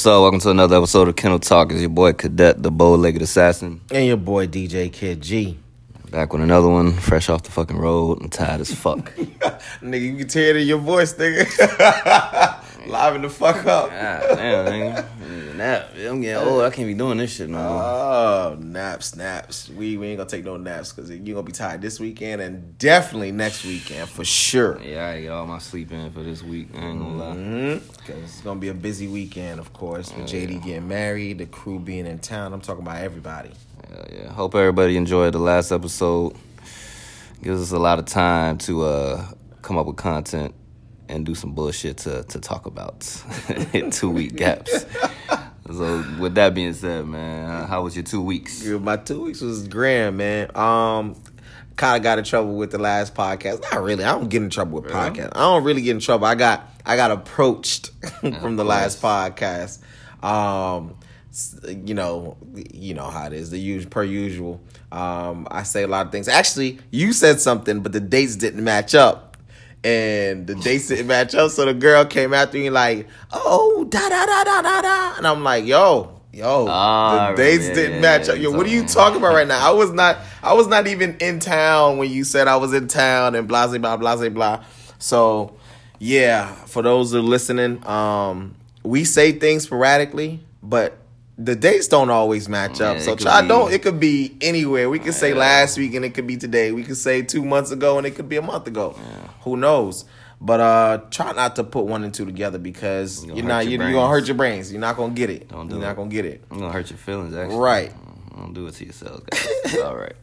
What's up. Welcome to another episode of Kennel Talk. It's your boy Cadet, the bow-legged assassin. And your boy DJ Kid G. Back with another one, fresh off the fucking road and tired as fuck. nigga, you can hear it in your voice, nigga. Liven the fuck up. God damn, nigga. Nap. I'm getting old. I can't be doing this shit no more. Oh, naps, naps. We, we ain't gonna take no naps because you're gonna be tired this weekend and definitely next weekend for sure. Yeah, I get all my sleep in for this week. I ain't gonna lie. Mm-hmm. Cause it's gonna be a busy weekend, of course, with JD getting married, the crew being in town. I'm talking about everybody. Hell yeah. Hope everybody enjoyed the last episode. Gives us a lot of time to uh, come up with content and do some bullshit to, to talk about in two week gaps. So with that being said, man, how was your two weeks? Yeah, my two weeks was grand, man. Um, kind of got in trouble with the last podcast. Not really. I don't get in trouble with Really? podcasts. I don't really get in trouble. I got I got approached from the last podcast. Um, you know, you know how it is. The usual per usual. Um, I say a lot of things. Actually, you said something, but the dates didn't match up. And the dates didn't match up, so the girl came after me like, "Oh, da da da da da da," and I'm like, "Yo, yo, Ah, the dates yeah, didn't yeah, match yeah, up. Yo, what are you talking about right now? I was not, I was not even in town when you said I was in town and blah blah blah blah blah blah. So, yeah, for those who are listening, um, we say things sporadically, but the dates don't always match up. Yeah, so try be- don't. It could be anywhere. We could say last week and it could be today. We could say two months ago and it could be a month ago. Who knows? But uh, try not to put one and two together because You're you're, not hurt you're, you're gonna hurt your brains. You're not gonna get it. Don't do you're it. not gonna get it. I'm gonna hurt your feelings, actually. Right. Don't do it to yourself. guys. All right.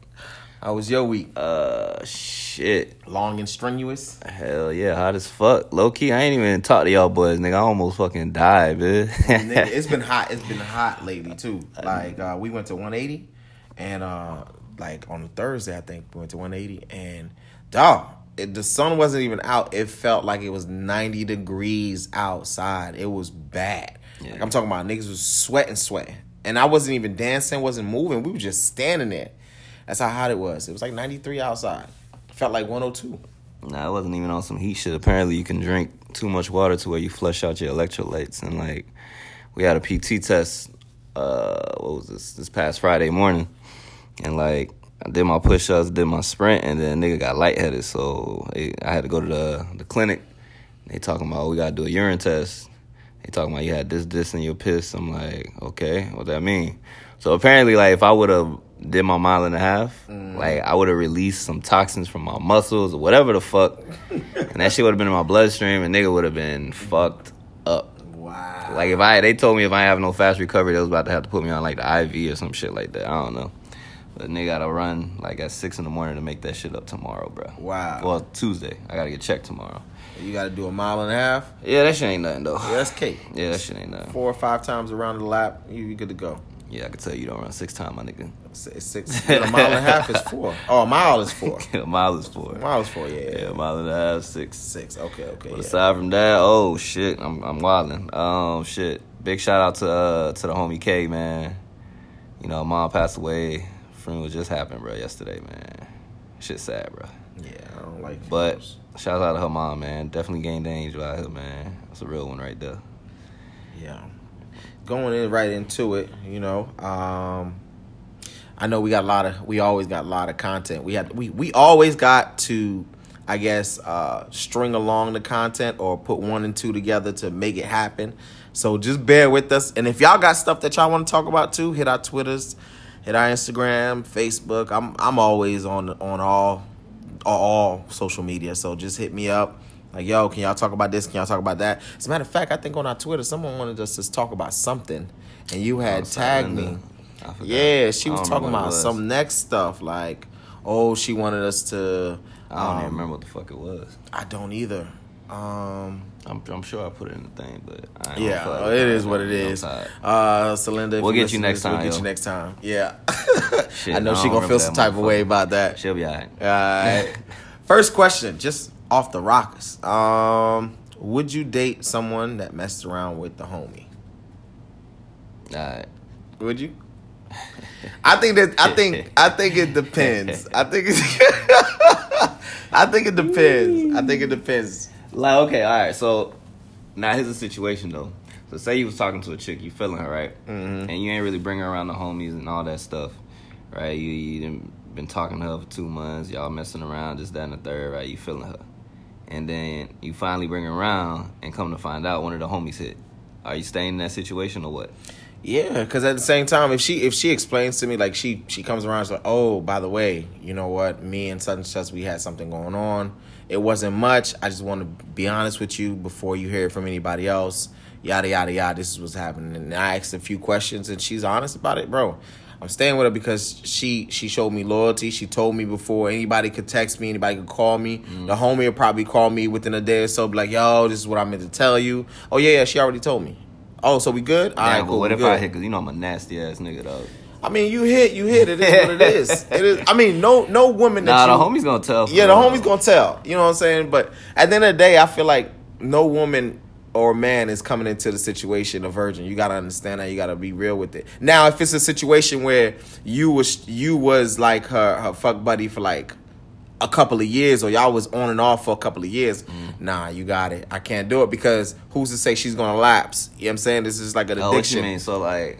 How was your week? Uh, shit. Long and strenuous. Hell yeah, hot as fuck. Low key, I ain't even talk to y'all boys, nigga. I almost fucking died, man. Nigga, it's been hot. It's been hot lately too. Like uh, we went to 180, and uh, like on Thursday, I think we went to 180, and dog, it, the sun wasn't even out. It felt like it was 90 degrees outside. It was bad. Yeah. Like I'm talking about niggas was sweating, sweating, and I wasn't even dancing, wasn't moving. We were just standing there. That's how hot it was. It was like 93 outside. Felt like 102. Nah, it wasn't even on some heat shit. Apparently, you can drink too much water to where you flush out your electrolytes. And like, we had a PT test. Uh, what was this? This past Friday morning, and like, I did my push ups, did my sprint, and then nigga got lightheaded. So I had to go to the the clinic. They talking about oh, we gotta do a urine test. They talking about you had this, this in your piss. I'm like, okay, what that mean? So apparently, like, if I would have did my mile and a half, mm. like, I would have released some toxins from my muscles or whatever the fuck, and that shit would have been in my bloodstream, and nigga would have been fucked up. Wow. Like if I, they told me if I have no fast recovery, they was about to have to put me on like the IV or some shit like that. I don't know. But nigga gotta run like at six in the morning to make that shit up tomorrow, bro. Wow. Well, Tuesday. I gotta get checked tomorrow. You got to do a mile and a half. Yeah, that shit ain't nothing though. Yeah, that's cake. Yeah, that shit ain't nothing. four or five times around the lap, you you good to go. Yeah, I can tell you don't run six times, my nigga. It's six. a mile and a half is four. Oh, a mile is four. a mile is four. A mile is four. Yeah, Yeah, a mile and a half, six. Six. Okay, okay. But Yeah. aside from that, oh shit, I'm I'm wilding. Um, shit. Big shout out to uh to the homie K, man. You know, mom passed away. Funeral just happened, bro. Yesterday, man. Shit sad, bro. Yeah, I don't like. But funerals. shout out to her mom, man. Definitely gained angel out here, man. That's a real one right there. yeah, going in right into it. You know, um, I know we got a lot of. We always got a lot of content. We had. We we always got to. I guess uh, string along the content or put one and two together to make it happen. So just bear with us. And if y'all got stuff that y'all want to talk about too, hit our Twitters, hit our Instagram, Facebook. I'm I'm always on on all all, all social media. So just hit me up. Like, yo, can y'all talk about this? Can y'all talk about that? As a matter of fact, I think on our Twitter, someone wanted us to talk about something, and you had Oh, tagged me. Yeah, she was talking remember what it about was. some next stuff. Like, oh, she wanted us to. I don't even um, remember what the fuck it was. I don't either. Um, I'm, I'm sure I put it in the thing, but yeah, gonna fuck well, with it is what it is. I'm is. tired. Uh, if We'll get you next this, We'll time, get you next time. Yeah, Shit, I know I she gonna feel some type of way about that. She'll be alright. Alright. First question, just off the rockers. Um, would you date someone that messed around with the homie? Alright. Would you? I think that I think I think it depends. I think it's I think it depends. I think it depends. Like, okay, all right. So now here's the situation though. So say you was talking to a chick, you feeling her, right? Mhm. And you ain't really bring her around the homies and all that stuff, right? You, you been talking to her for two months, y'all messing around, this, that, and the third, right? You feeling her. And then you finally bring around and come to find out one of the homies hit. Are you staying in that situation or what? Yeah, because at the same time, if she if she explains to me like she she comes around, she's like, oh, by the way, you know what? Me and such and such, we had something going on. It wasn't much. I just want to be honest with you before you hear it from anybody else. Yada yada yada. This is what's happening. And I asked a few questions, and she's honest about it, bro. I'm staying with her because she she showed me loyalty. She told me before anybody could text me, anybody could call me. The mm. homie would probably call me within a day or so, be like, "Yo, this is what I meant to tell you." Oh yeah, yeah, she already told me. Oh, so we good? All Yeah, right, but cool. what if good. I hit? Cause you know I'm a nasty ass nigga, though. I mean, you hit, you hit. It is what it is. It is. I mean, no, no woman that Nah, you, the homie's gonna tell. yeah, the homie's gonna tell. You know what I'm saying? But at the end of the day, I feel like no woman or man is coming into the situation a virgin. You gotta understand that. You gotta be real with it. Now, if it's a situation where you was you was like her her fuck buddy for like a couple of years, or y'all was on and off for a couple of years, Mm. nah, you got it. I can't do it because who's to say she's gonna lapse? You know what I'm saying? This is like an Oh, addiction. mean? So like,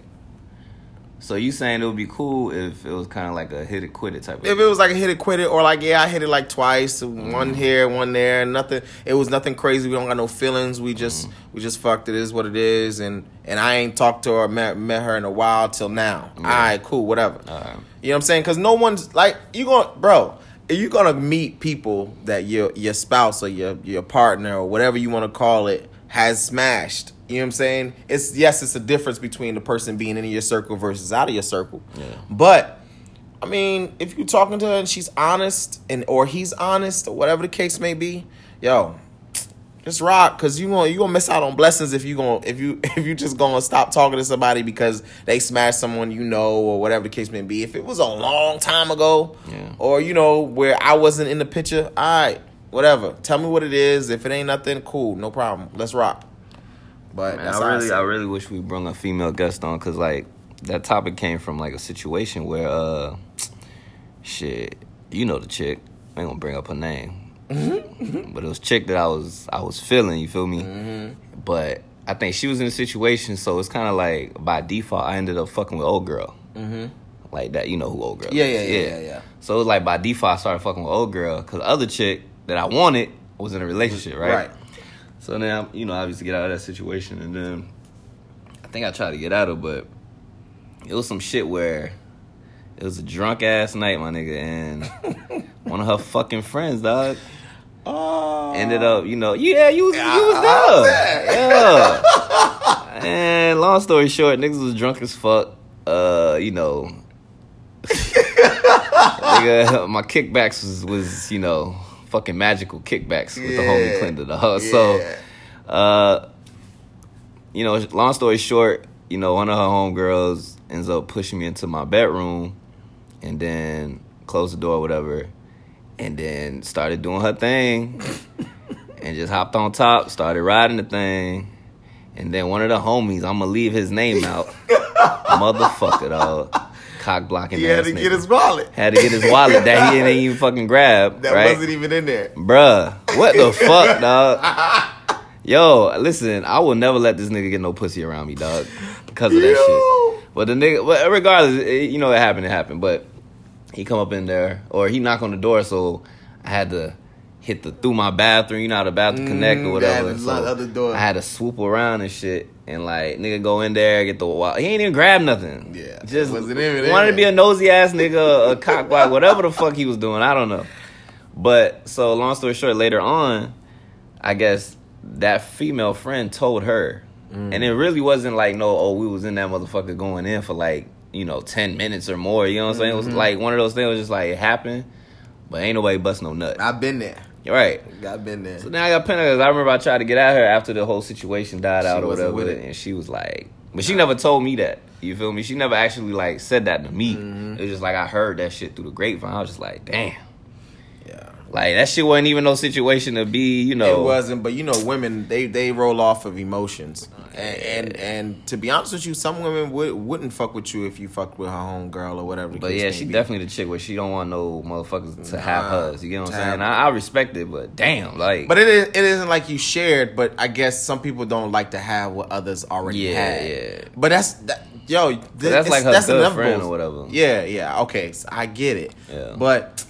so you saying it would be cool if it was kind of like a hit it quit it type of. If it was like a hit it quit it or like yeah I hit it like twice Mm-hmm. one here one there nothing it was nothing crazy we don't got no feelings we just Mm-hmm. we just fucked it is what it is and and I ain't talked to her or met, met her in a while till now all right cool whatever you know what I'm saying because no one's like you going bro you're gonna meet people that your your spouse or your your partner or whatever you want to call it has smashed you know what I'm saying it's yes it's a difference between the person being in your circle versus out of your circle Yeah. but I mean, if you're talking to her and she's honest, and or he's honest, or whatever the case may be, yo, just rock, cause you gonna you gonna miss out on blessings if you gonna if you if you just gonna stop talking to somebody because they smashed someone you know or whatever the case may be. If it was a long time ago, Yeah. or you know where I wasn't in the picture, all right, whatever. Tell me what it is. If it ain't nothing, cool, no problem. Let's rock. But Man, I really, see I really wish we brought a female guest on because like that topic came from like a situation where, uh, shit, you know the chick. I ain't gonna bring up her name, Mm-hmm. but it was chick that I was, I was feeling. You feel me? But I think she was in a situation, so it's kind of like by default, I ended up fucking with old girl. Mhm. Like that, you know who old girl? Yeah, is. yeah, yeah, yeah, yeah. So it was like by default, I started fucking with old girl because the other chick that I wanted was in a relationship, right? Right. So then, I'm, you know, obviously get out of that situation, and then I think I tried to get out of, but it was some shit where it was a drunk ass night, my nigga, and one of her fucking friends, dog, Oh. ended up, you know, yeah, you was, you was there, yeah. and long story short, niggas was drunk as fuck. Uh, you know, nigga, my kickbacks was was you know fucking magical kickbacks with the homie Yeah. Clinton. Uh, So, uh, you know, long story short, you know, one of her homegirls ends up pushing me into my bedroom, and then closed the door, or whatever, and then started doing her thing, and just hopped on top, started riding the thing. And then one of the homies, I'm gonna leave his name out, motherfucker, dog, cock blocking. He had to nigga. get his wallet. Had to get his wallet that he didn't even fucking grab. That right? wasn't even in there. Bruh, what the fuck, dog? Yo, listen, I will never let this nigga get no pussy around me, dog, because of that Yo. shit. But the nigga, regardless, it, you know it happened, it happened. But he come up in there, or he knock on the door, so I had to hit the through my bathroom. You know how the bathroom connect Mm, or whatever. so. I had to swoop around and shit, and like nigga go in there get the. He ain't even grab nothing. Yeah, just wasn't even wanted to be a nosy ass nigga, a cock block, whatever the fuck he was doing. I don't know. But so long story short, later on, I guess that female friend told her, Mm. and it really wasn't like no, oh, we was in that motherfucker going in for like you know ten minutes or more. You know what I'm saying? It Mm-hmm. was like one of those things. Was just like it happened, but ain't nobody bust no nut. I've been there. Right. Got been there. So now I got. 'cause I remember I tried to get at her after the whole situation died She out or whatever, and she was like, but she never told me that. You feel me? She never actually like said that to me. Mm-hmm. It was just like I heard that shit through the grapevine. I was just like, damn. Like that shit wasn't even no situation to be, you know. It wasn't, but you know, women they they roll off of emotions, oh, and and, and to be honest with you, some women would wouldn't fuck with you if you fucked with her home girl or whatever. But yeah, she be. definitely the chick where she don't want no motherfuckers to have Nah, hers. You get what I'm saying? I, I respect it, but damn, like, But it is, it isn't like you shared. But I guess some people don't like to have what others already have. Yeah, had. yeah. But that's that, yo. th- that's like her good friend or whatever. Yeah, yeah. Okay, so I get it. Yeah. But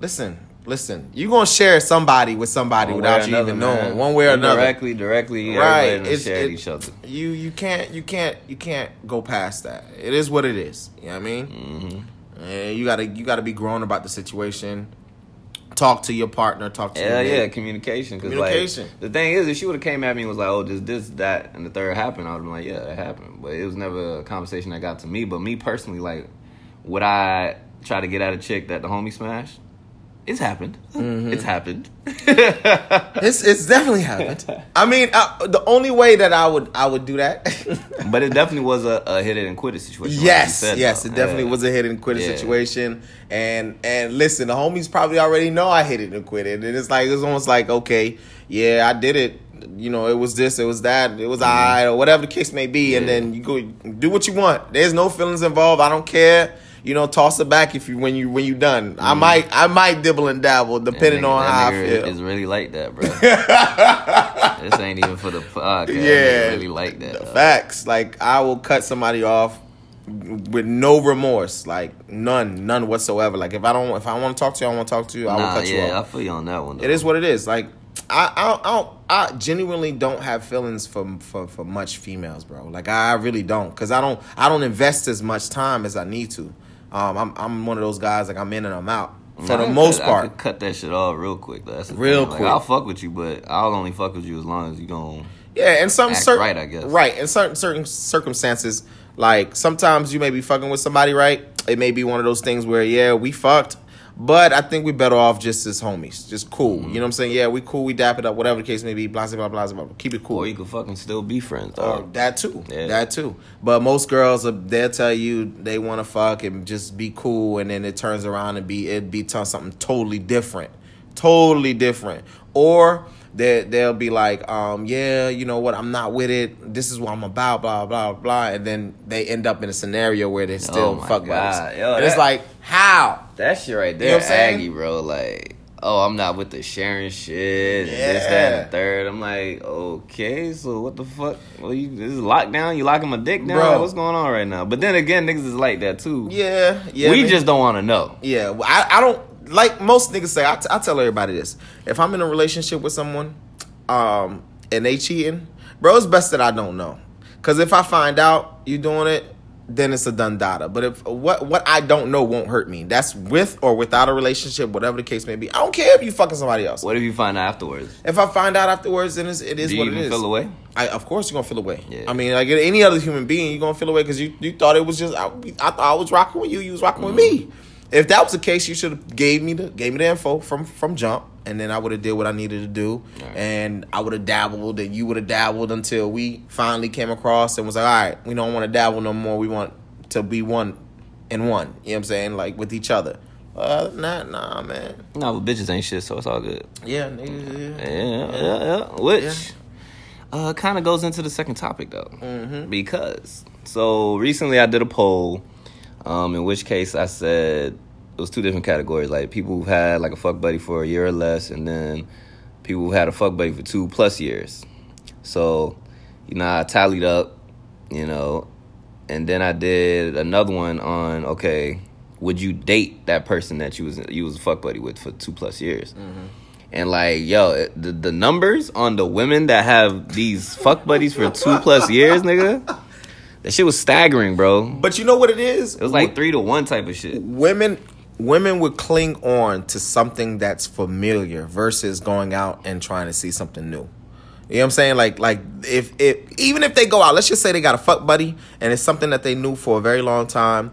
listen, listen. you're gonna share somebody with somebody one without you another, even man. knowing, one way or another. Directly, directly, right it's, shared it- each other. you you can't you can't you can't go past that it is what it is you know what i mean Mm-hmm. and you gotta you gotta be grown about the situation talk to your partner talk to Yeah, your yeah, mate. communication. Cause Communication. Like, the thing is, if she would have came at me and was like, "Oh, this, this, that," and the third happened, I would have been like, "Yeah, it happened." But it was never a conversation that got to me. But me personally, like, would I try to get at a chick that the homie smashed? It's happened. Mm-hmm. It's happened. it's it's definitely happened i mean uh, the only way that i would i would do that but it definitely was a, a hit it and quit it situation. like yes said, yes though. it definitely Yeah. was a hit and quit it Yeah. situation and and listen the homies probably already know i hit it and quit it and it's like it's almost like okay yeah i did it you know it was this it was that it was I or whatever the case may be and Mm-hmm. Then you go do what you want there's no feelings involved i don't care you know toss it back if you when you when you done i might i might dibble and dabble depending Mm-hmm. Nigga- on how i feel Is really like that, bro. this ain't even for the podcast. Yeah. Yeah, really like that. dog. Facts. Like I will cut somebody off with no remorse, like none, none whatsoever. Like if I don't, if I want to talk to you, I want to talk to you. I will Nah, cut you yeah, I feel you on that one. Though. It is what it is. Like I, I, don't- I, I genuinely don't have feelings for for for much females, bro. Like I really don't, cause I don't, I don't invest as much time as I need to. Um, I'm I'm one of those guys like I'm in and I'm out for the could most I part. could cut that shit off real quick. Though. That's Real thing. Like, quick. I'll fuck with you, but I'll only fuck with you as long as you gon' Yeah, and some certain right, I guess. right in certain certain circumstances, like sometimes you may be fucking with somebody, right? It may be one of those things where yeah, we fucked, but I think we better off just as homies, just cool. Mm-hmm. You know what I'm saying? Yeah, we cool, we dap it up, whatever the case may be. Blah blah blah blah. blah. Keep it cool. Or you could fucking still be friends, Or that too. Yeah. That too. But most girls, uh, they'll tell you they want to fuck and just be cool, and then it turns around and be it be t- something totally different, totally different. Or they they'll be like, um, yeah, you know what, I'm not with it. This is what I'm about, blah blah blah, and then they end up in a scenario where they're still Oh fuck God. buddies. Yo, and it's like, how? That shit right there, I'm saying? Aggie, bro. Like, oh, I'm not with the sharing shit. and This, that, and the third. I'm like, okay, so what the fuck? Well, you this is lockdown. You locking my dick down? Bro. Like, what's going on right now? But then again, niggas is like that too. Yeah, yeah. we man. just don't want to know. Yeah, well, I, I don't like most niggas say. I, t- I tell everybody this: if I'm in a relationship with someone, um, and they cheating, bro, it's best that I don't know. Cause if I find out you doing it, then it's a done data. But if what what I don't know won't hurt me. That's with or without a relationship, whatever the case may be. I don't care if you fucking somebody else. What if you find out afterwards? If I find out afterwards, then it's, what it is Do you what even is. feel away? I, of course, you're gonna feel away. Yeah. I mean, like any other human being, you're gonna feel away because you, you thought it was just I, I thought I was rocking with you. You was rocking with mm-hmm. me. If that was the case, you should have gave me the gave me the info from from jump, and then I would have did what I needed to do, Right. and I would have dabbled, and you would have dabbled until we finally came across and was like, all right, we don't want to dabble no more. We want to be one in one. You know what I'm saying? Like with each other. Uh, nah, nah, man. No, but bitches ain't shit, so it's all good. Yeah, nigga. Yeah. Yeah, yeah, yeah. Which Yeah. uh, kind of goes into the second topic though, Mhm. because so recently I did a poll, um, in which case I said it was two different categories, like people who've had like a fuck buddy for a year or less, and then people who had a fuck buddy for two plus years. So, you know, I tallied up, you know, and then I did another one on okay, would you date that person that you was you was a fuck buddy with for two plus years? Mm-hmm. And like, yo, the the numbers on the women that have these fuck buddies for two plus years, nigga, that shit was staggering, bro. But you know what it is? It was like three to one type of shit. women women would cling on to something that's familiar versus going out and trying to see something new. You know what I'm saying? Like like if if even if they go out, let's just say they got a fuck buddy and it's something that they knew for a very long time,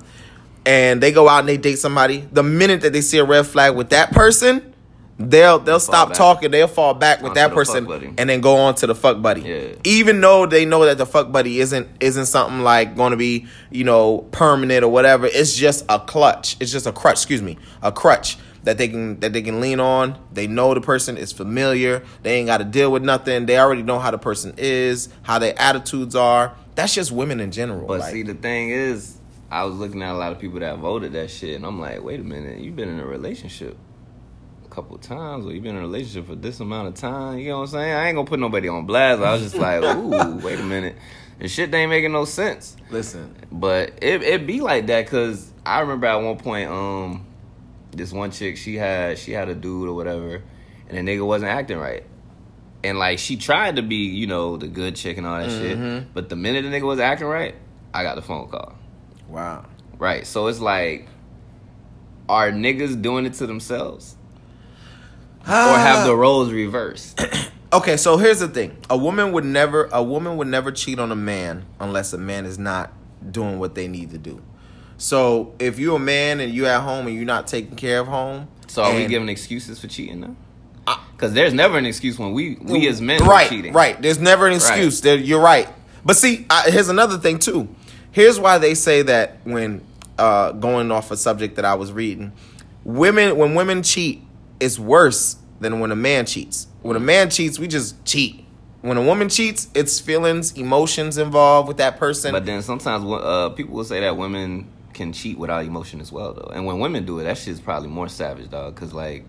and they go out and they date somebody, the minute that they see a red flag with that person, they'll they'll stop talking. They'll fall back with Onto that the person fuck buddy. and then go on to the fuck buddy. Yeah. Even though they know that the fuck buddy isn't isn't something like going to be you know permanent or whatever. It's just a clutch. It's just a crutch. Excuse me, a crutch that they can that they can lean on. They know the person is familiar. They ain't got to deal with nothing. They already know how the person is, how their attitudes are. That's just women in general. But like, see, the thing is, I was looking at a lot of people that voted that shit, and I'm like, wait a minute, you've been in a relationship couple times, or you've been in a relationship for this amount of time. You know what I'm saying? I ain't gonna put nobody on blast. I was just like, ooh, wait a minute, and shit ain't making no sense. listen, But it it be like that because I remember at one point, um, this one chick she had she had a dude or whatever, and the nigga wasn't acting right. And like she tried to be, you know, the good chick and all that shit. But the minute the nigga was acting right, I got the phone call. wow. Right. So it's like, are niggas doing it to themselves? Or have the roles reversed? Okay, so here's the thing: a woman would never, a woman would never cheat on a man unless a man is not doing what they need to do. So if you're a man and you're at home and you're not taking care of home, So are we giving excuses for cheating now? Because there's never an excuse when we we as men right, are cheating. right? There's never an excuse. There, you're right. But see, I, here's another thing too. Here's why they say that when uh, going off a subject that I was reading, women when women cheat, it's worse than when a man cheats. When a man cheats, we just cheat. When a woman cheats, it's feelings, emotions involved with that person. But then sometimes uh, people will say that women can cheat without emotion as well, though. And when women do it, that shit's probably more savage, dog. Because like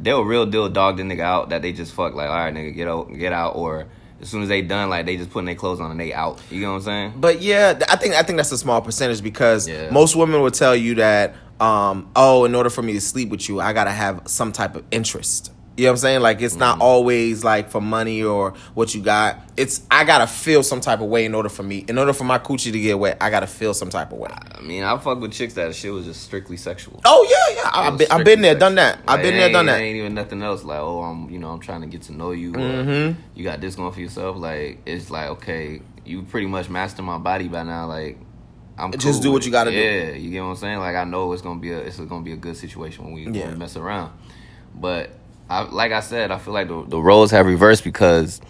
they'll real deal dog the nigga out that they just fuck. Like, all right, nigga, get out, get out. Or as soon as they done, like they just putting their clothes on and they out. You know what I'm saying? But yeah, I think I think that's a small percentage because Yeah. most women will tell you that, um, oh, in order for me to sleep with you, I gotta have some type of interest. You know what I'm saying? Like it's Mm. not always like for money or what you got. It's I gotta feel some type of way in order for me, in order for my coochie to get wet. I gotta feel some type of way. I mean, I fuck with chicks that shit was just strictly sexual. Oh yeah, yeah. I've been, I've been there, done that. I've Like, been there, done that. Ain't even nothing else. Like, oh, I'm, you know, I'm trying to get to know you. Mm-hmm. You got this going for yourself. Like, it's like, okay, you pretty much mastered my body by now. Like, I'm Just cool do what you gotta do. Yeah, you get what I'm saying. Like, I know it's gonna be a, it's gonna be a good situation when we, when Yeah. we mess around. But I, like I said, I feel like the, the roles have reversed because.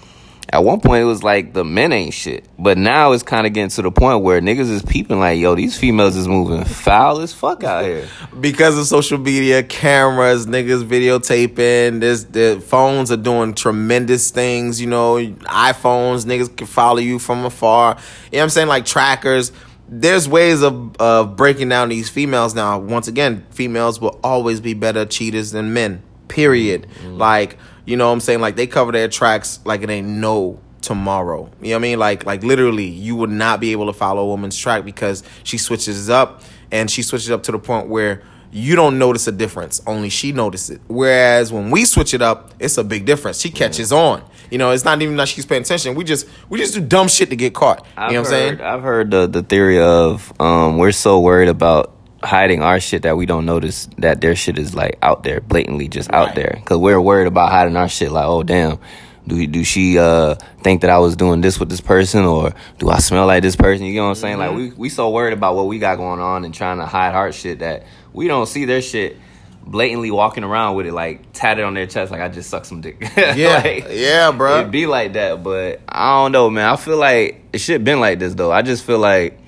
At one point, it was like the men ain't shit, but now it's kind of getting to the point where niggas is peeping like, yo, these females is moving foul as fuck out here. because of social media, cameras, niggas videotaping, this the phones are doing tremendous things, you know, iPhones, niggas can follow you from afar. You know what I'm saying? Like trackers. There's ways of of breaking down these females now. Once again, females will always be better cheaters than men. Period. Mm-hmm. Like, you know what I'm saying? Like they cover their tracks like it ain't no tomorrow. You know what I mean? Like like literally you would not be able to follow a woman's track because she switches up and she switches up to the point where you don't notice a difference. Only she notices it. Whereas when we switch it up, it's a big difference. She catches on. You know, it's not even that she's paying attention. We just we just do dumb shit to get caught. You I've know what I'm heard, saying? I've heard the the theory of um, we're so worried about hiding our shit that we don't notice that their shit is like out there, blatantly just out Right. there. Because we're worried about hiding our shit. Like, oh damn, do do she uh, think that I was doing this with this person, or do I smell like this person? You know what I'm saying? Like we we so worried about what we got going on and trying to hide our shit that we don't see their shit. Blatantly walking around with it like tatted on their chest, like I just sucked some dick. Yeah, Like, yeah, bro. It'd be like that, but I don't know, man. I feel like it should been like this though. I just feel like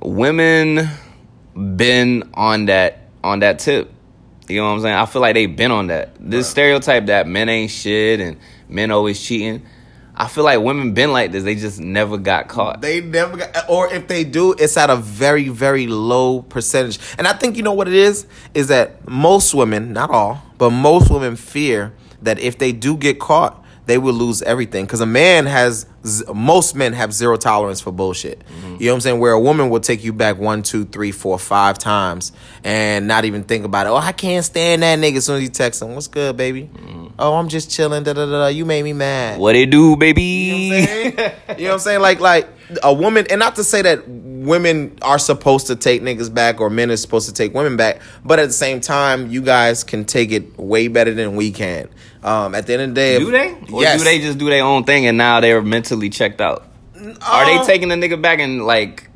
women been on that on that tip. You know what I'm saying? I feel like they've been on that. This stereotype that men ain't shit and men always cheating. I feel like women been like this. They just never got caught. They never got, or if they do, it's at a very, very low percentage. And I think you know what it is is that most women, not all, but most women fear that if they do get caught, they will lose everything. Because a man has, z- most men have zero tolerance for bullshit. Mm-hmm. You know what I'm saying? Where a woman will take you back one, two, three, four, five times and not even think about it. Oh, I can't stand that nigga. As soon as you text him, what's good, baby? Mm-hmm. Oh, I'm just chilling. Da da da. da. You made me mad. what it do, baby? You know what I'm saying? You know what I'm saying? Like like a woman, and not to say that women are supposed to take niggas back or men are supposed to take women back, but at the same time, you guys can take it way better than we can. Um, at the end of the day, Do they? Or yes. do they just do their own thing and now they're mentally checked out? Are Uh, they taking the nigga back and like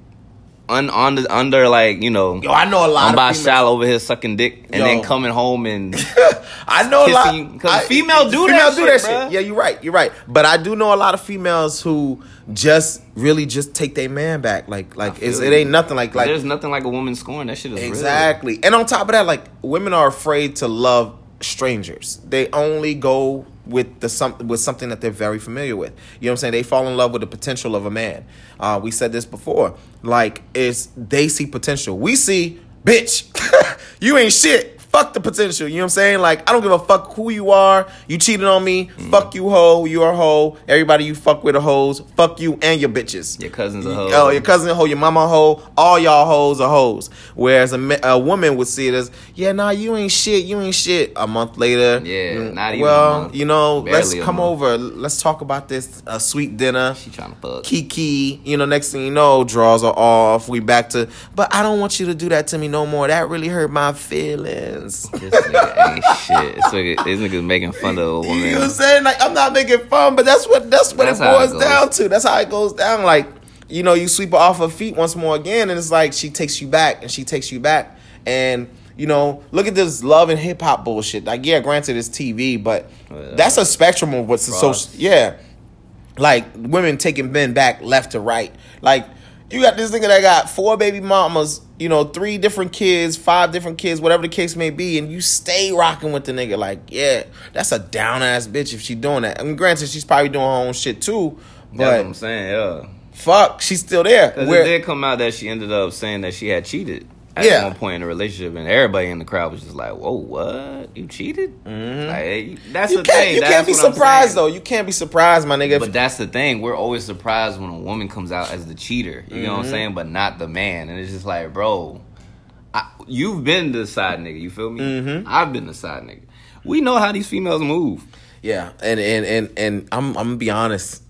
un, the, under like you know. Yo, I know a lot I'm of by shallow over here sucking dick and Yo. then coming home and I know a lot 'cause I- female do female that do shit, that bruh. shit. Yeah, you're right. You're right. But I do know a lot of females who just really just take their man back. Like like it's, it ain't nothing like like there's nothing like a woman scoring. That shit is real. Exactly. And on top of that, like women are afraid to love strangers. They only go with the some with something that they're very familiar with. You know what I'm saying? They fall in love with the potential of a man. Uh, we said this before. Like it's they see potential. We see, bitch, you ain't shit. Fuck the potential. You know what I'm saying? Like I don't give a fuck who you are. You cheated on me. Mm. Fuck you, hoe. You are a hoe. Everybody you fuck with are hoes. Fuck you and your bitches. Your cousin's a hoe. Oh, your cousin a hoe, your mama a hoe, all y'all hoes are hoes. Whereas a, a woman would see it as, yeah, nah, you ain't shit, you ain't shit. A month later, Yeah, mm, not even Well, you know, let's come over, let's talk about this uh, sweet dinner. She trying to fuck. Kiki, you know, next thing you know, draws are off. We back to, but I don't want you to do that to me no more. That really hurt my feelings. This nigga ain't shit. This nigga, this nigga's making fun of a woman. You know what I'm saying? Like I'm not making fun, but that's what that's what That's it how it boils down to. That's how it goes down. Like, you know, you sweep her off her feet once more again, and it's like she takes you back and she takes you back. And, you know, look at this love and hip hop bullshit. Like, yeah, granted it's TV, but Yeah. that's a spectrum of what's social yeah. Like women taking men back left to right. Like you got this nigga that got four baby mamas, you know, three different kids, five different kids, whatever the case may be, and you stay rocking with the nigga. Like, yeah, that's a down ass bitch if she doing that. I mean, granted, she's probably doing her own shit too, But That's what I'm saying. Yeah. fuck, she's still there. Because Where- it did come out that she ended up saying that she had cheated at Yeah. one point in the relationship, and everybody in the crowd was just like, "Whoa, what? You cheated?" Like, that's you the thing. you That's can't be surprised though. You can't be surprised, my nigga. But that's the thing. We're always surprised when a woman comes out as the cheater. You know what Mm-hmm. I'm saying? But not the man. And it's just like, bro, I, you've been the side nigga. You feel me? Mm-hmm. I've been the side nigga. We know how these females move. Yeah, and and and and I'm I'm gonna be honest.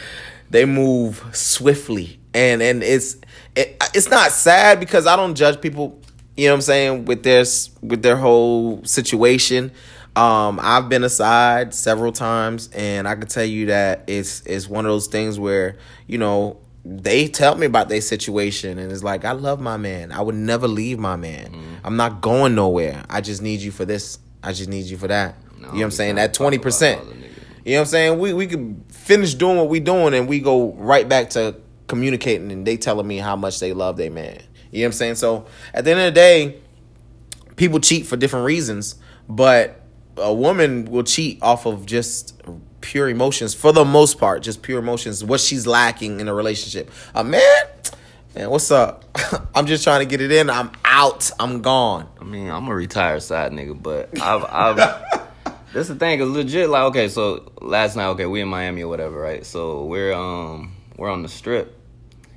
they move swiftly, and and it's it, it's not sad because I don't judge people. You know what I'm saying with their with their whole situation. Um, I've been aside several times, and I can tell you that it's it's one of those things where you know they tell me about their situation, and it's like I love my man. I would never leave my man. I'm not going nowhere. I just need you for this. I just need you for that. No, you know what I'm saying? That twenty percent. You know what I'm saying? We we could finish doing what we doing and we go right back to communicating and they telling me how much they love their man. You know what I'm saying? So at the end of the day, people cheat for different reasons, but a woman will cheat off of just pure emotions for the most part, just pure emotions, what she's lacking in a relationship. A man, man, what's up? I'm just trying to get it in. I'm out. I'm gone. I mean, I'm a retired side nigga, but I've, I've that's the thing, cause legit, like, okay, so last night, okay, we in Miami or whatever, right? So we're um we're on the strip,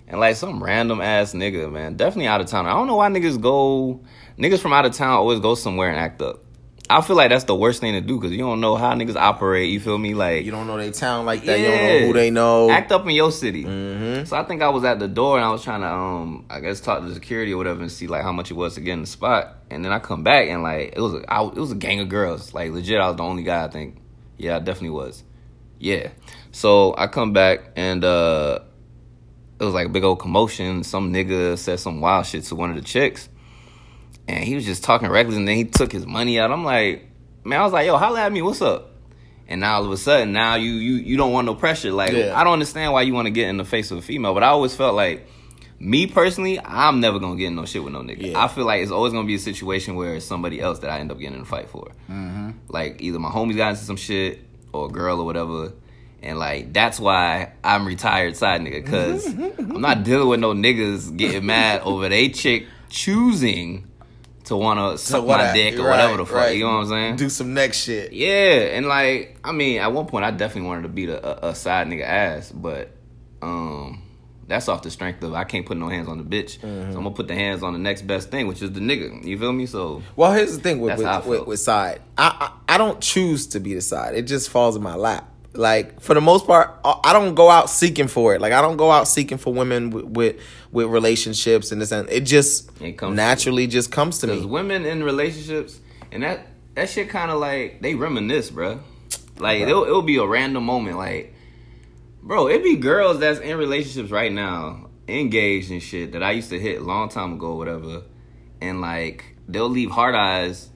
and like some random ass nigga, man, definitely out of town. I don't know why niggas go, niggas from out of town always go somewhere and act up. I feel like that's the worst thing to do, cause you don't know how niggas operate. You feel me? Like You don't know they town like that. You don't know who they know. Act up in your city. Mm-hmm. So I think I was at the door and I was trying to, um, I guess talk to security or whatever and see like how much it was to get in the spot. And then I come back and like it was a, I, it was a gang of girls. Like legit, I was the only guy. I think. Yeah, I definitely was. Yeah. So I come back and uh, it was like a big old commotion. Some nigga said some wild shit to one of the chicks. And he was just talking reckless, and then he took his money out. I'm like, man, I was like, yo, holla at me, what's up? And now all of a sudden, now you you you don't want no pressure. Like Yeah. I don't understand why you want to get in the face of a female, but I always felt like me personally, I'm never gonna get in no shit with no nigga. Yeah. I feel like it's always gonna be a situation where it's somebody else that I end up getting in a fight for. Mm-hmm. Like either my homies got into some shit or a girl or whatever. And like that's why I'm retired side nigga, cause I'm not dealing with no niggas getting mad over they chick choosing to wanna suck what my I- dick or right, whatever the fuck. right. You know what I'm saying? Do some next shit. Yeah, and like I mean, at one point I definitely wanted to beat a, a, a side nigga ass, but um, that's off the strength of I can't put no hands on the bitch, so I'm gonna put the hands on the next best thing, which is the nigga. You feel me? So Well, here's the thing with That's how I with, with, with side. I, I I don't choose to be the side. It just falls in my lap. Like for the most part, I I don't go out seeking for it. Like I don't go out seeking for women with with, with relationships and this and it just It comes naturally just comes to because me. women in relationships and that that shit kind of like they reminisce, bruh. Like it'll it'll be a random moment, like bro, it be girls that's in relationships right now. engaged and shit that I used to hit a long time ago, or whatever, and like they'll leave hard eyes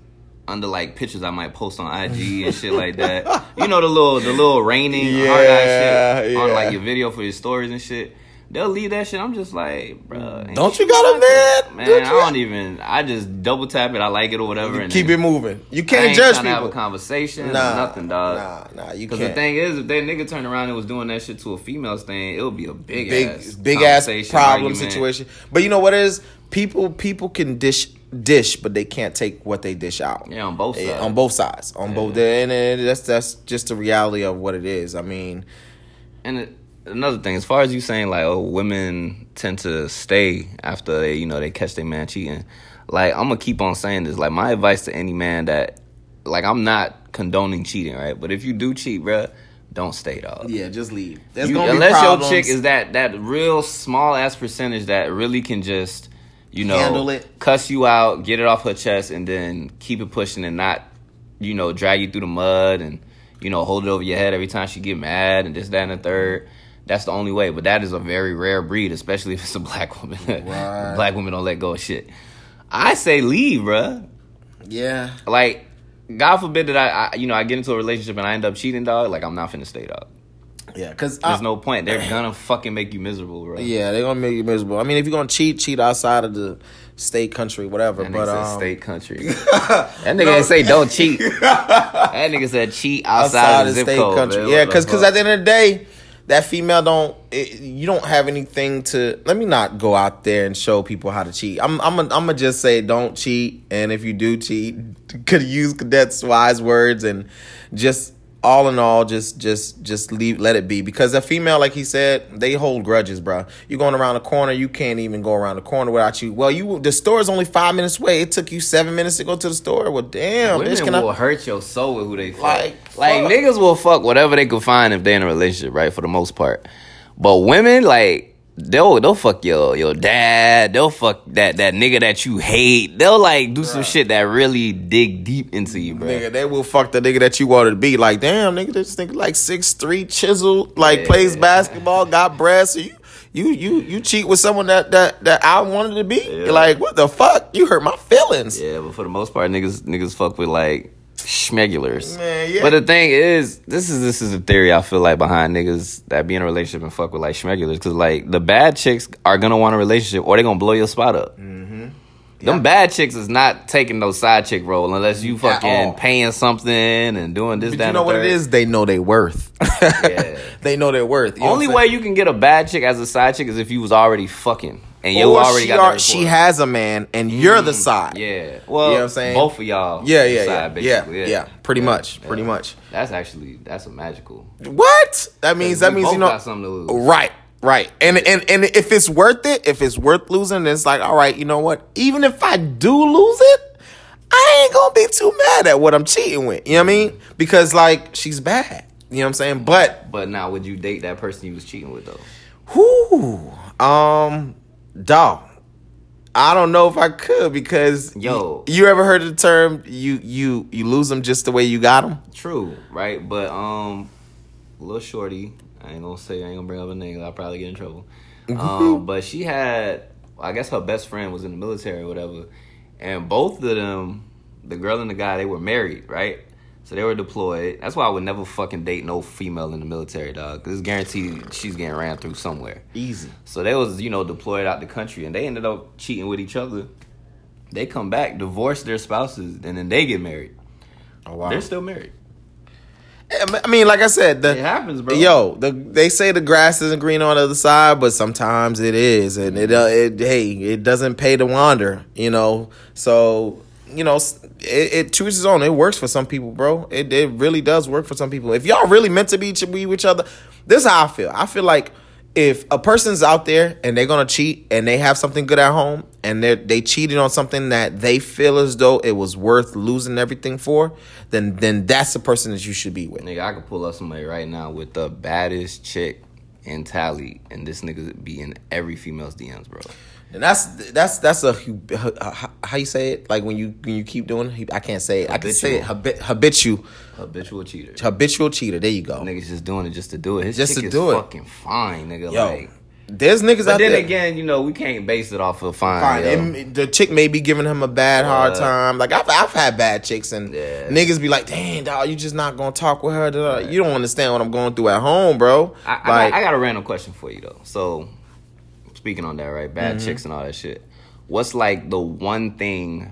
under like pictures I might post on IG and shit like that. You know the little the little raining hard eye shit Yeah, on like your video for your stories and shit. They'll leave that shit. I'm just like, bruh. Mm. Don't you got a man? Man, Don't I don't even. I just double tap it. I like it or whatever. And Keep it moving. You can't judge tryna have a conversation. Nah, nothing, dog. Nah, nah, you Because the thing is, if that nigga turned around and was doing that shit to a female thing, it would be a big, big ass, big ass problem argument. situation. But you know what is? People people can dish dish, but they can't take what they dish out. Yeah, on both sides. Yeah, on both sides, on both. And uh, that's that's just the reality of what it is. I mean, And it, another thing, as far as you saying like, oh, women tend to stay after they, you know, they catch their man cheating. Like, I'm gonna keep on saying this. Like, my advice to any man that, like, I'm not condoning cheating, right? But if you do cheat, bruh, don't stay, dog. yeah, just leave. There's You- gonna be unless your chick is that that real small ass percentage that really can just you know Handle it. cuss you out, get it off her chest, and then keep it pushing and not you know drag you through the mud and you know hold it over your head every time she get mad and this that and the third. That's the only way, but that is a very rare breed, especially if it's a black woman. Right. black women don't let go of shit. I say leave, bruh. yeah. Like, God forbid that I, I, you know, I get into a relationship and I end up cheating, dog. Like, I'm not finna stay, dog. Yeah, because There's no point. They're gonna fucking make you miserable, bro. Yeah, they're gonna make you miserable. I mean, if you're gonna cheat, cheat outside of the state, country, whatever. That but um, state country. that nigga ain't say don't cheat. that nigga said cheat outside, outside of the state, code. country. man. Yeah, What because at the end of the day, that female don't. It, you don't have anything to. Let me not go out there and show people how to cheat. I'm. I'm. I'm gonna just say don't cheat, and if you do cheat, could use cadets wise words and just. All in all, just just just leave, let it be. Because a female, like he said, they hold grudges, bro. You going around the corner, you can't even go around the corner without you. Well, you the store is only five minutes away. It took you seven minutes to go to the store. Well, damn, Women bitch, can will I? hurt your soul with who they fuck. Like, Like, fuck. niggas will fuck whatever they can find if they're in a relationship, right? For the most part. But women, like, they'll they'll fuck your your dad. They'll fuck that that nigga that you hate. They'll like do some shit that really dig deep into you, bro. Nigga, they will fuck the nigga that you wanted to be. Like, damn, nigga, this nigga like six three, chiseled, like Yeah. plays basketball, got breasts. So you, you, you, you cheat with someone that that that I wanted to be. Yeah. Like, what the fuck? You hurt my feelings. Yeah, but for the most part, niggas niggas fuck with like schmegulars. Man, yeah. But the thing is, this is this is a theory I feel like behind niggas that be in a relationship and fuck with like schmegulars, because like the bad chicks are gonna want a relationship or they gonna blow your spot up. Mm-hmm. Them bad chicks is not taking no side chick role unless you fucking paying something and doing this. But that, you know what it third. is? They know they worth. Yeah. they know their worth. You Only way you can get a bad chick as a side chick is if you was already fucking and you already she, got are, she has a man and you're the side. Yeah. Well, You know what I'm saying? both of y'all. Yeah, yeah, yeah, side, yeah, basically. yeah, Pretty Yeah, much, yeah. pretty much. That's actually that's a magical. What? That means that means you know something to lose. Right, right. And and and if it's worth it, if it's worth losing, it's like, all right, you know what? Even if I do lose it, I ain't gonna be too mad at what I'm cheating with. You know what I mean? Because like she's bad. You know what I'm saying? But But now, would you date that person you was cheating with though? whoo, um, dog. I don't know if I could because Yo. you, you ever heard of the term you you you lose them just the way you got them? True, right? But um, little shorty, I ain't gonna say, I ain't gonna bring up a name. I'll probably get in trouble. Um, but she had, I guess her best friend was in the military or whatever, and both of them, the girl and the guy, they were married, right? So they were deployed. That's why I would never fucking date no female in the military, dog. Cause it's guaranteed she's getting ran through somewhere. Easy. So they was, you know, deployed out the country and they ended up cheating with each other. They come back, divorce their spouses, and then they get married. Oh wow. They're still married. I mean, like I said, the It happens, bro. Yo, the, they say the grass isn't green on the other side, but sometimes it is, and it, uh, it hey, it doesn't pay to wander, you know. So you know, it, it chooses own. It works for some people, bro. It it really does work for some people. If y'all really meant to be each, be with each other, this is how I feel. I feel like if a person's out there and they're gonna cheat and they have something good at home and they they cheated on something that they feel as though it was worth losing everything for, then then that's the person that you should be with. Nigga, I could pull up somebody right now with the baddest chick in Tally, and this nigga be in every female's DMs, bro. And that's that's that's a how you say it? Like when you when you keep doing I can't say it. I can say it. Habit, habitual Habitual cheater. habitual cheater. There you go. Niggas just doing it just to do it. His Just chick to is do it. fucking fine, nigga. Yo, like there's niggas But out then there. again, you know, we can't base it off of fine. Fine. the chick may be giving him a bad hard Uh, time. Like I've I've had bad chicks and Yeah. niggas be like, "Dang, dog, you just not gonna talk with her." da." You don't understand what I'm going through at home, bro. I, I, like, got, I got a random question for you though. So, speaking on that, right? Bad Mm-hmm. chicks and all that shit. What's like the one thing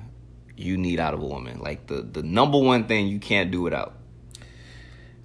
you need out of a woman? Like the the number one thing you can't do without.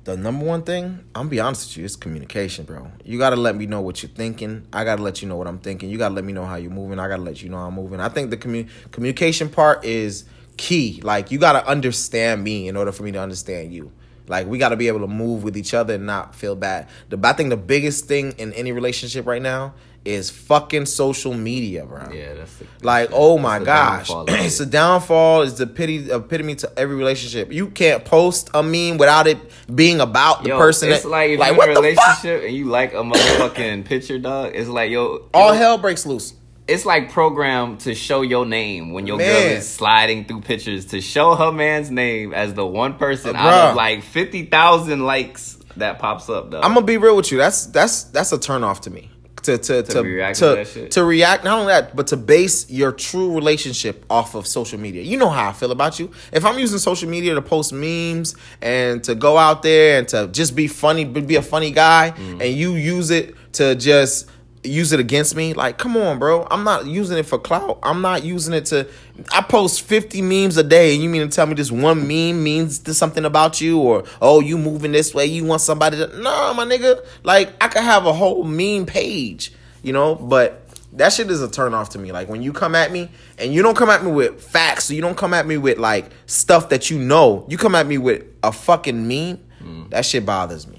the number one thing, I'm gonna be honest with you, it's communication, bro. You gotta let me know what you're thinking. I gotta let you know what I'm thinking. You gotta let me know how you're moving. I gotta let you know how I'm moving. I think the commu- communication part is key. Like you gotta understand me in order for me to understand you. Like we gotta be able to move with each other and not feel bad. The I think the biggest thing in any relationship right now is fucking social media, bro. Yeah, that's the, Like, oh my the gosh, downfall it's it. a downfall. It's the pity epitome to every relationship. You can't post a meme without it being about the Yo, person. It's that, like if like you're in a relationship and you like a motherfucking picture, dog. It's like yo, All yo, hell breaks loose. It's like programmed to show your name when your girl is sliding through pictures to show her man's name as the one person Uh, out of like fifty thousand likes that pops up. Though I'm gonna be real with you. That's that's that's a turn off to me. To to to react to, to to react not only that, but to base your true relationship off of social media. You know how I feel about you. If I'm using social media to post memes and to go out there and to just be funny, be a funny guy, Mm. and you use it to just use it against me, like come on, bro. I'm not using it for clout. I'm not using it to. I post 50 memes a day, and you mean to tell me this one meme means th- something about you, or oh, you moving this way, you want somebody to? No, my nigga. Like I could have a whole meme page, you know, but that shit is a turn off to me. Like when you come at me and you don't come at me with facts, so you don't come at me with like stuff that you know. You come at me with a fucking meme. Hmm. That shit bothers me.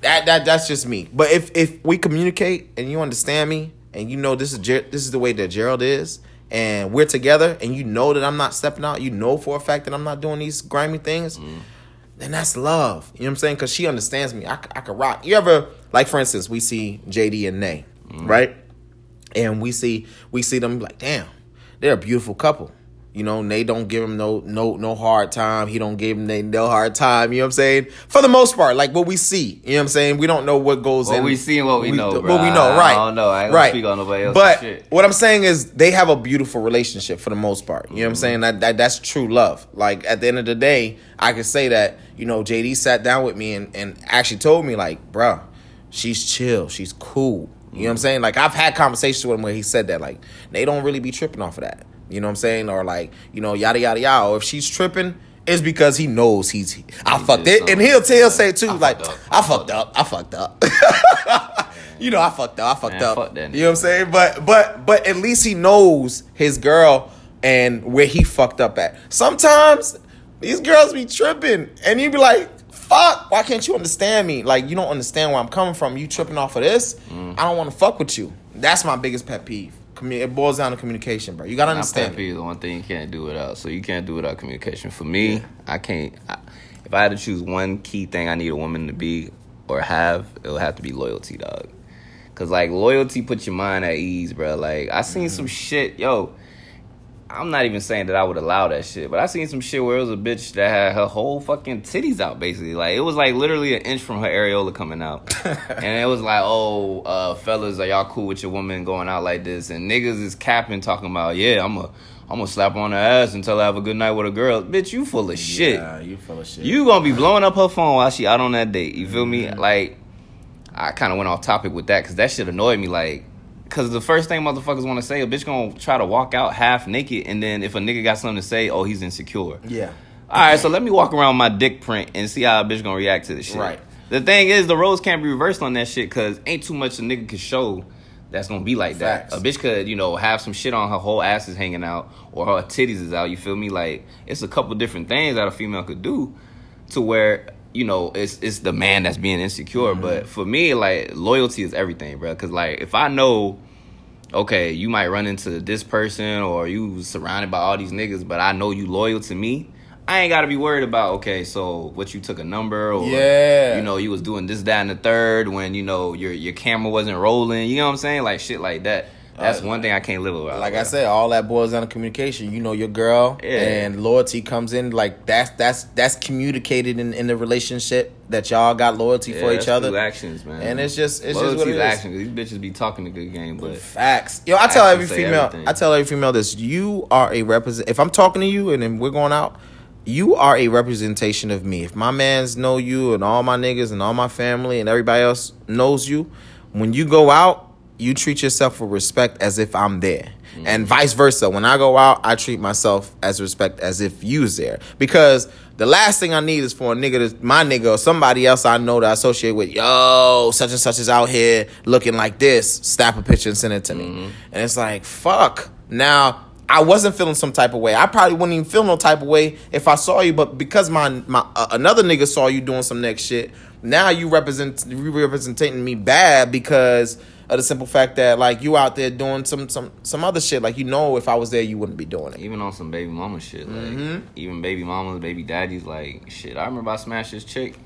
That that that's just me. But if if we communicate and you understand me and you know this is Ger- this is the way that Gerald is and we're together and you know that I'm not stepping out, you know for a fact that I'm not doing these grimy things, mm-hmm. then that's love. You know what I'm saying? Because she understands me. I I could rock. You ever like for instance, we see JD and Nay, mm-hmm. right? And we see we see them like, damn, they're a beautiful couple. You know, Nay don't give him no no no hard time. He don't give him no hard time. You know what I'm saying? For the most part, like what we see. You know what I'm saying? We don't know what goes What in. we see and what we know, What bro. we know, right? I don't know. I right. speak on nobody else's But what I'm saying is they have a beautiful relationship for the most part. You know what I'm Mm-hmm. saying? That, that that's true love. Like at the end of the day, I could say that, you know, JD sat down with me and, and actually told me like, bruh, she's chill, she's cool. You know what I'm saying? Like I've had conversations with him where he said that like they don't really be tripping off of that. You know what I'm saying? Or like, you know, yada yada yada. Or if she's tripping, it's because he knows he's I fucked it. And he'll tell say too, like, fucked. I fucked up. I fucked up. you know, I fucked up. I fucked Man, up. fuck you know what I'm saying? But but but at least he knows his girl and where he fucked up at. Sometimes these girls be tripping, and you be like, "Fuck! Why can't you understand me? Like you don't understand where I'm coming from. You tripping off of this? Mm. I don't want to fuck with you. That's my biggest pet peeve. It boils down to communication, bro. You gotta understand. peeve is the one thing you can't do without. So you can't do without communication. For me, I can't. I, if I had to choose one key thing I need a woman to be or have, it would have to be loyalty, dog. Cause like loyalty puts your mind at ease, bro. Like I seen some mm-hmm. shit, yo. I'm not even saying that I would allow that shit, but I seen some shit where it was a bitch that had her whole fucking titties out, basically. Like it was like literally an inch from her areola coming out, and it was like, oh, uh, fellas, are y'all cool with your woman going out like this? And niggas is capping, talking about, yeah, I'm a, I'm gonna slap her on her ass until I have a good night with a girl. Bitch, you full of shit. Yeah, you full of shit. You gonna be blowing up her phone while she out on that date. You feel me? Like, I kind of went off topic with that because that shit annoyed me. Like, because the first thing motherfuckers want to say, a bitch gonna try to walk out half naked, and then if a nigga got something to say, oh, he's insecure. yeah. All right, so let me walk around my dick print and see how a bitch gonna react to this shit. Right. The thing is, the roles can't be reversed on that shit because ain't too much a nigga can show that's gonna be like Facts. that. A bitch could, you know, have some shit on her whole ass is hanging out or her titties is out. You feel me? Like it's a couple different things that a female could do to where you know it's it's the man that's being insecure. Mm-hmm. But for me, like loyalty is everything, bro. Because like if I know okay, you might run into this person or you surrounded by all these niggas, but I know you loyal to me. I ain't gotta be worried about okay, so what you took a number or Yeah. you know you was doing this, that, and the third when you know your your camera wasn't rolling. You know what I'm saying? Like shit like that. That's Uh, one thing I can't live without. like I said, all that boils down to communication. You know your girl, Yeah. and loyalty comes in. Like that's that's that's communicated in, in the relationship that y'all got loyalty Yeah, for each other. actions, man. And it's just- it's just what it is. action. These bitches be talking a good game, but Facts. Yo, I tell every female. everything. I tell every female this: you are a represent. If I'm talking to you and then we're going out, you are a representation of me. If my mans know you and all my niggas and all my family and everybody else knows you, when you go out, you treat yourself with respect as if I'm there. Mm-hmm. And vice versa. When I go out, I treat myself as respect as if you's there. Because the last thing I need is for a nigga to my nigga or somebody else I know to associate with, yo, such and such is out here looking like this, snap a picture and send it to me. Mm-hmm. And it's like, fuck. Now I wasn't feeling some type of way. I probably wouldn't even feel no type of way if I saw you, but because my my uh, another nigga saw you doing some next shit, now you represent you representing me bad because of the simple fact that like you out there doing some some some other shit. Like you know, if I was there, you wouldn't be doing it. even on some baby mama shit, like Mm-hmm. even baby mamas, baby daddies, like shit. I remember I smashed this chick,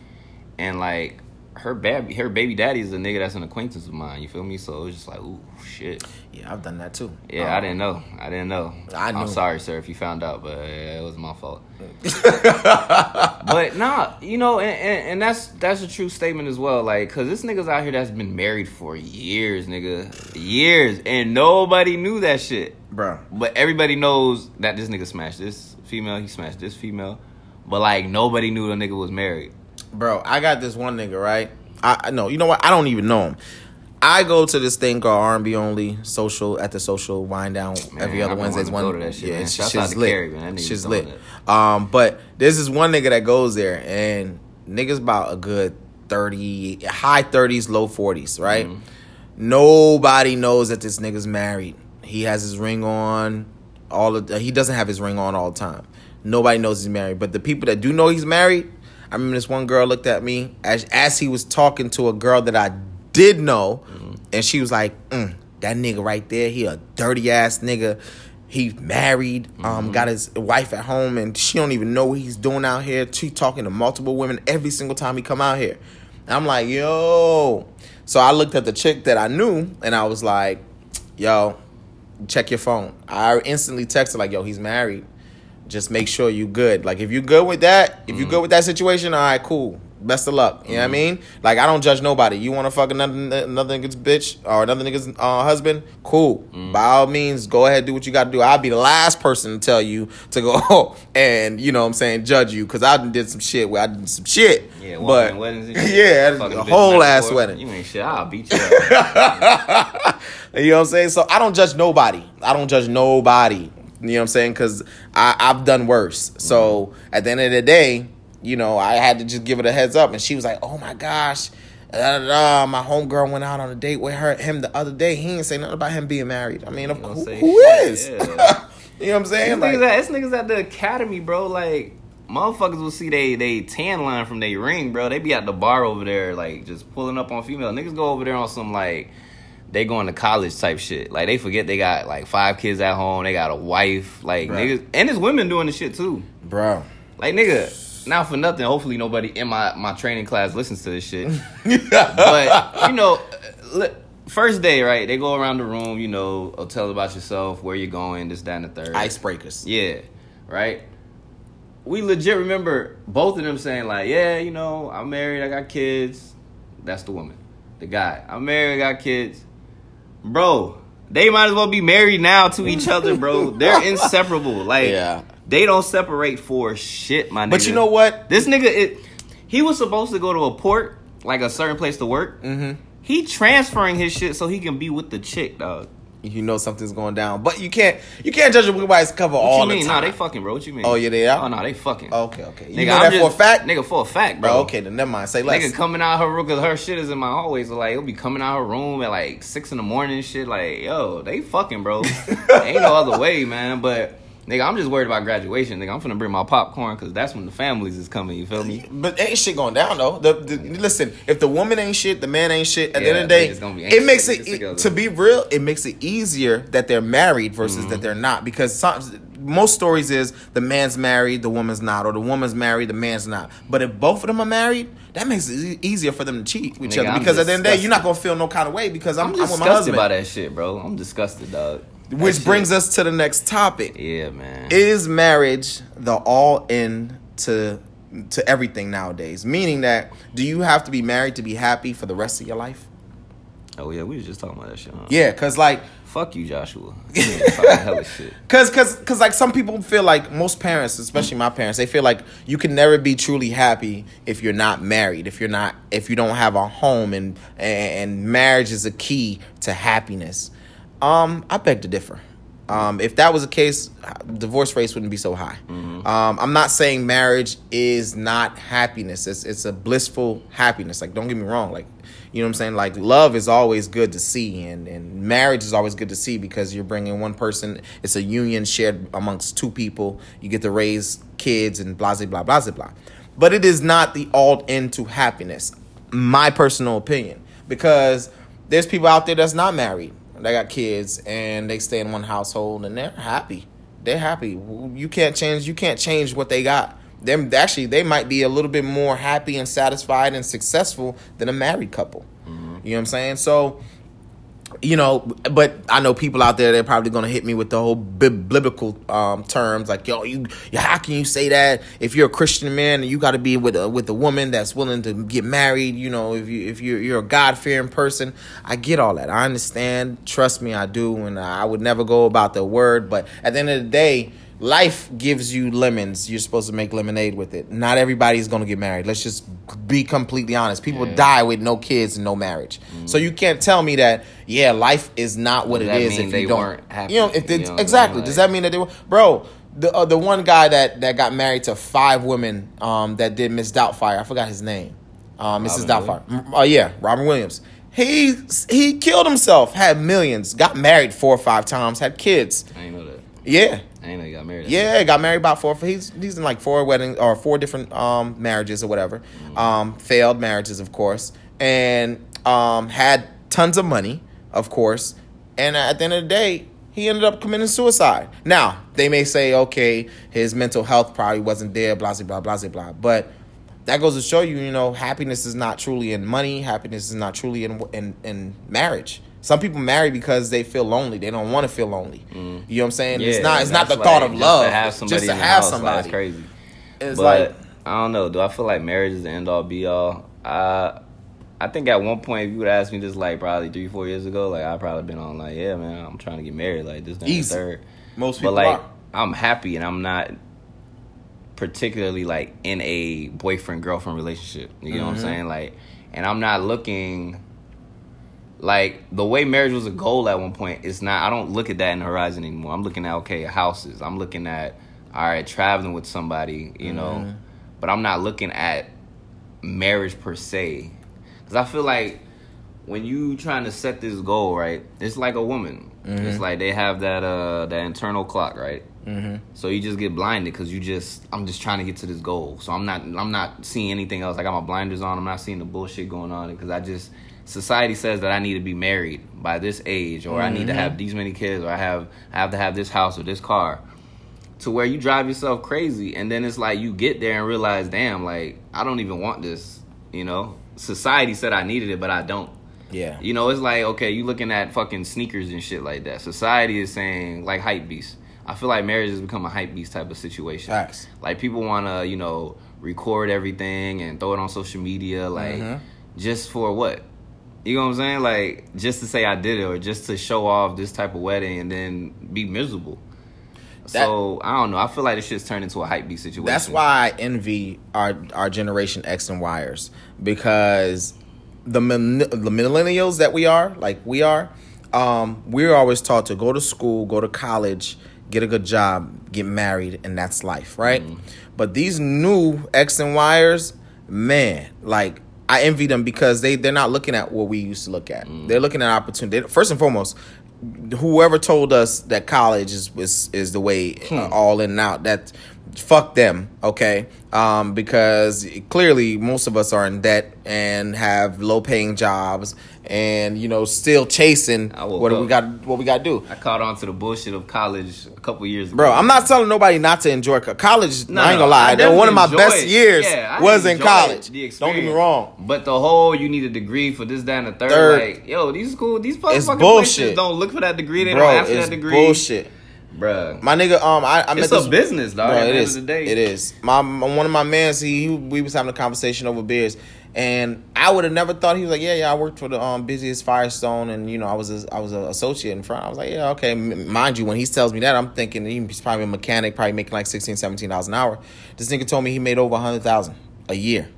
and like her baby, her baby daddy is a nigga that's an acquaintance of mine. You feel me? So it was just like, ooh, shit. Yeah, I've done that too. Yeah, I Um, didn't know. I didn't know. I I'm sorry, sir, if you found out, but it was my fault. but nah, you know, and, and, and that's that's a true statement as well. Like, cause this nigga's out here that's been married for years, nigga, years, and nobody knew that shit. bro. But everybody knows that this nigga smashed this female. He smashed this female. But like nobody knew the nigga was married. Bro, I got this one nigga, right? I no, you know what? I don't even know him. I go to this thing called R&B only social at the social wind down Man, every other Wednesdays. One, that shit, yeah, man. it's Shouts shit's out to lit. Carrie, man. That Shit's lit. Um, but this is one nigga that goes there, and niggas about a good thirty, high thirties, low forties, right? Mm-hmm. Nobody knows that this nigga's married. He has his ring on. All of he doesn't have his ring on all the time. Nobody knows he's married. But the people that do know he's married, I remember this one girl looked at me as as he was talking to a girl that I did know, and she was like, mm, "That nigga right there, he a dirty ass nigga." He married, um, got his wife at home, and she don't even know what he's doing out here. She talking to multiple women every single time he come out here. And I'm like, yo. So I looked at the chick that I knew, and I was like, yo, check your phone. I instantly texted like, yo, he's married. Just make sure you good. Like if you good with that, if you mm. good with that situation, all right, cool. Best of luck. You know what I mm. mean? Like I don't judge nobody. You want to fuck another another nigga's bitch or another nigga's uh, husband? Cool. Mm. By all means, go ahead do what you got to do. I'll be the last person to tell you to go and you know what I'm saying judge you because I done did some shit where I did some shit. Yeah, but weddings and shit. yeah, Fucking a bitch whole night ass before. wedding. You ain't shit. I'll beat you up. You know what I'm saying? So I don't judge nobody. I don't judge nobody. You know what I'm saying? Because I've done worse. So mm-hmm. at the end of the day, you know, I had to just give it a heads up. And she was like, oh my gosh. Da, da, da. My homegirl went out on a date with her him the other day. He didn't say nothing about him being married. I mean, of, who, who yeah. you know what I'm saying? niggas, Like, at, this niggas at the academy, bro. Like motherfuckers will see they they tan line from their ring, bro. They be at the bar over there, like just pulling up on female niggas. Go over there on some like they going to college type shit. Like they forget they got like five kids at home. They got a wife, like niggas, and there's women doing the shit too. bro. Like nigga. Now for nothing, hopefully nobody in my, my training class listens to this shit. but you know, first day, right? They go around the room, you know, uh, tell about yourself, where you're going, this, that, and the third. Icebreakers. Yeah, right. We legit remember both of them saying like, "Yeah, you know, I'm married, I got kids." That's the woman. The guy, I'm married, I got kids. Bro, they might as well be married now to each other, bro. They're inseparable. Like, Yeah. they don't separate for shit, my nigga. But you know what? This nigga, it, he was supposed to go to a port, like a certain place to work. Mm-hmm. He transferring his shit so he can be with the chick, dog. You know something's going down. But you can't you can't judge a book by its cover What all you mean? the Nah, they fucking, bro. What you mean? Oh, yeah, they are? Oh, no, they fucking. Okay, okay. You Nigga, know I'm that for a fact? Nigga, for a fact, bro. Okay, then never mind. Say less. Nigga coming out her room because her shit is in my hallway. So like, it'll be coming out her room at like six in the morning and shit. Like, yo, they fucking, bro. Ain't no other way, man. But nigga, I'm just worried about graduation. Nigga, I'm finna bring my popcorn because that's when the families is coming. You feel me? But ain't shit going down though. The, the listen, if the woman ain't shit, the man ain't shit. At the end of the day, gonna be it makes it to be real. It makes it easier that they're married versus Mm-hmm. that they're not because some most stories is the man's married, the woman's not, or the woman's married, the man's not. But if both of them are married, that makes it easier for them to cheat with each other I'm because at the end of the day, you're not gonna feel no kind of way because I'm, I'm I'm, with my disgusted by that shit, bro. I'm disgusted, dog. Which shit- brings us to the next topic. Yeah, man. Is marriage the all in to to everything nowadays? Meaning that do you have to be married to be happy for the rest of your life? oh yeah, we was just talking about that shit. Huh? Yeah, cause like Fuck you, Joshua. You ain't talking hella shit. Cause, cause, cause, like some people feel like most parents, especially my parents, they feel like you can never be truly happy if you're not married, if you're not, if you don't have a home, and and marriage is a key to happiness. Um, I beg to differ. Um, if that was the case, divorce rates wouldn't be so high. Um, I'm not saying marriage is not happiness. It's it's a blissful happiness. Like, don't get me wrong. Like, you know what I'm saying? Like, love is always good to see, and and marriage is always good to see because you're bringing one person. It's a union shared amongst two people. You get to raise kids and blah blah blah blah blah. But it is not the all into happiness. My personal opinion, because there's people out there that's not married they got kids and they stay in one household and they're happy. They're happy. You can't change. You can't change what they got. Them actually, they might be a little bit more happy and satisfied and successful than a married couple. Mm-hmm. You know what I'm saying? So, you know, but I know people out there they're probably gonna hit me with the whole biblical um, terms like, yo, you, how can you say that if you're a Christian man and you got to be with a with a woman that's willing to get married? You know, if you if you're you're a God fearing person, I get all that. I understand. Trust me, I do, and I would never go about the word. But at the end of the day. Life gives you lemons. You're supposed to make lemonade with it. Not everybody's gonna get married. Let's just be completely honest. People die with no kids and no marriage. So you can't tell me that yeah, life is not what Does it is if they you don't. weren't happy? You know, if You know exactly. saying? Does that mean that they were, bro? The uh, the one guy that that got married to five women um, that did Miss Doubtfire. I forgot his name. Um, Mrs. Robin Doubtfire. Mm, Oh yeah, Robin Williams. He he killed himself. Had millions. Got married four or five times. Had kids. I know that. Yeah. Know you got married. Yeah, he got married about four. He's he's in like four weddings or four different um, marriages or whatever. Um, failed marriages, of course, and um, had tons of money, of course. And at the end of the day, he ended up committing suicide. Now they may say, okay, his mental health probably wasn't there, blah blah blah blah blah. But that goes to show you, you know, happiness is not truly in money. Happiness is not truly in in, in marriage. Some people marry because they feel lonely. They don't want to feel lonely. You know what I'm saying? it's not. It's not the that's thought of just love. To have somebody just to have house, like, somebody. that's crazy. It's but like I don't know. Do I feel like marriage is the end all be all? I I think at one point, if you would ask me this, like probably three, four years ago, like I probably been on like, yeah, man, I'm trying to get married, like this, and the third. most people But like, are. I'm happy, and I'm not particularly like in a boyfriend girlfriend relationship. You know what I'm Mhm. saying? Like, and I'm not looking like the way marriage was a goal at one point. It's not. I don't look at that in the horizon anymore. I'm looking at okay, houses. I'm looking at all right, traveling with somebody. You know, Mhm. but I'm not looking at marriage per se because I feel like when you trying to set this goal right, it's like a woman. It's like they have that uh that internal clock, right? Mm-hmm. So you just get blinded because you just I'm just trying to get to this goal. So I'm not I'm not seeing anything else. I got my blinders on. I'm not seeing the bullshit going on because I just society says that I need to be married by this age or I need to have these many kids or I have I have to have this house or this car. To where you drive yourself crazy and then it's like you get there and realize, damn, like I don't even want this. You know, society said I needed it, but I don't. Yeah. You know, it's like okay, you looking at fucking sneakers and shit like that. Society is saying like hype beast. I feel like marriage has become a hype beast type of situation. Facts. Like people want to, you know, record everything and throw it on social media, like Mhm. just for what? You know what I'm saying? Like just to say I did it, or just to show off this type of wedding and then be miserable. so I don't know. I feel like this shit's turned into a hype beast situation. That's why I envy our our generation X and Yers because the the millennials that we are, like we are, um, we're always taught to go to school, go to college, get a good job, get married, and that's life, right? But these new X and Yers, man, like I envy them because they they're not looking at what we used to look at. They're looking at opportunity. First and foremost, whoever told us that college is is, is the way uh, all in and out that fuck them okay um, because clearly most of us are in debt and have low paying jobs and you know still chasing what do we got what we got to do. I caught on to the bullshit of college a couple years ago. Bro, I'm not telling nobody not to enjoy college. No, I ain't gonna lie. One of my best years yeah, was in college. Don't get me wrong. But the whole you need a degree for this, that, and the third. Third. Like, yo, these school, these motherfucking bullshit. places don't look for that degree. They Bro, don't ask for that degree. bullshit. Bruh. My nigga, um, I, I met It's this a business, dog. Bro, it is. of the day. It is. My, my one of my mans, he, he we was having a conversation over beers, and I would have never thought he was like, yeah, yeah, I worked for the um busiest Firestone, and you know, I was a, I was an associate in front. I was like, yeah, okay. Mind you, when he tells me that, I'm thinking he's probably a mechanic, probably making like 16 dollars an hour. This nigga told me he made over a hundred thousand a year.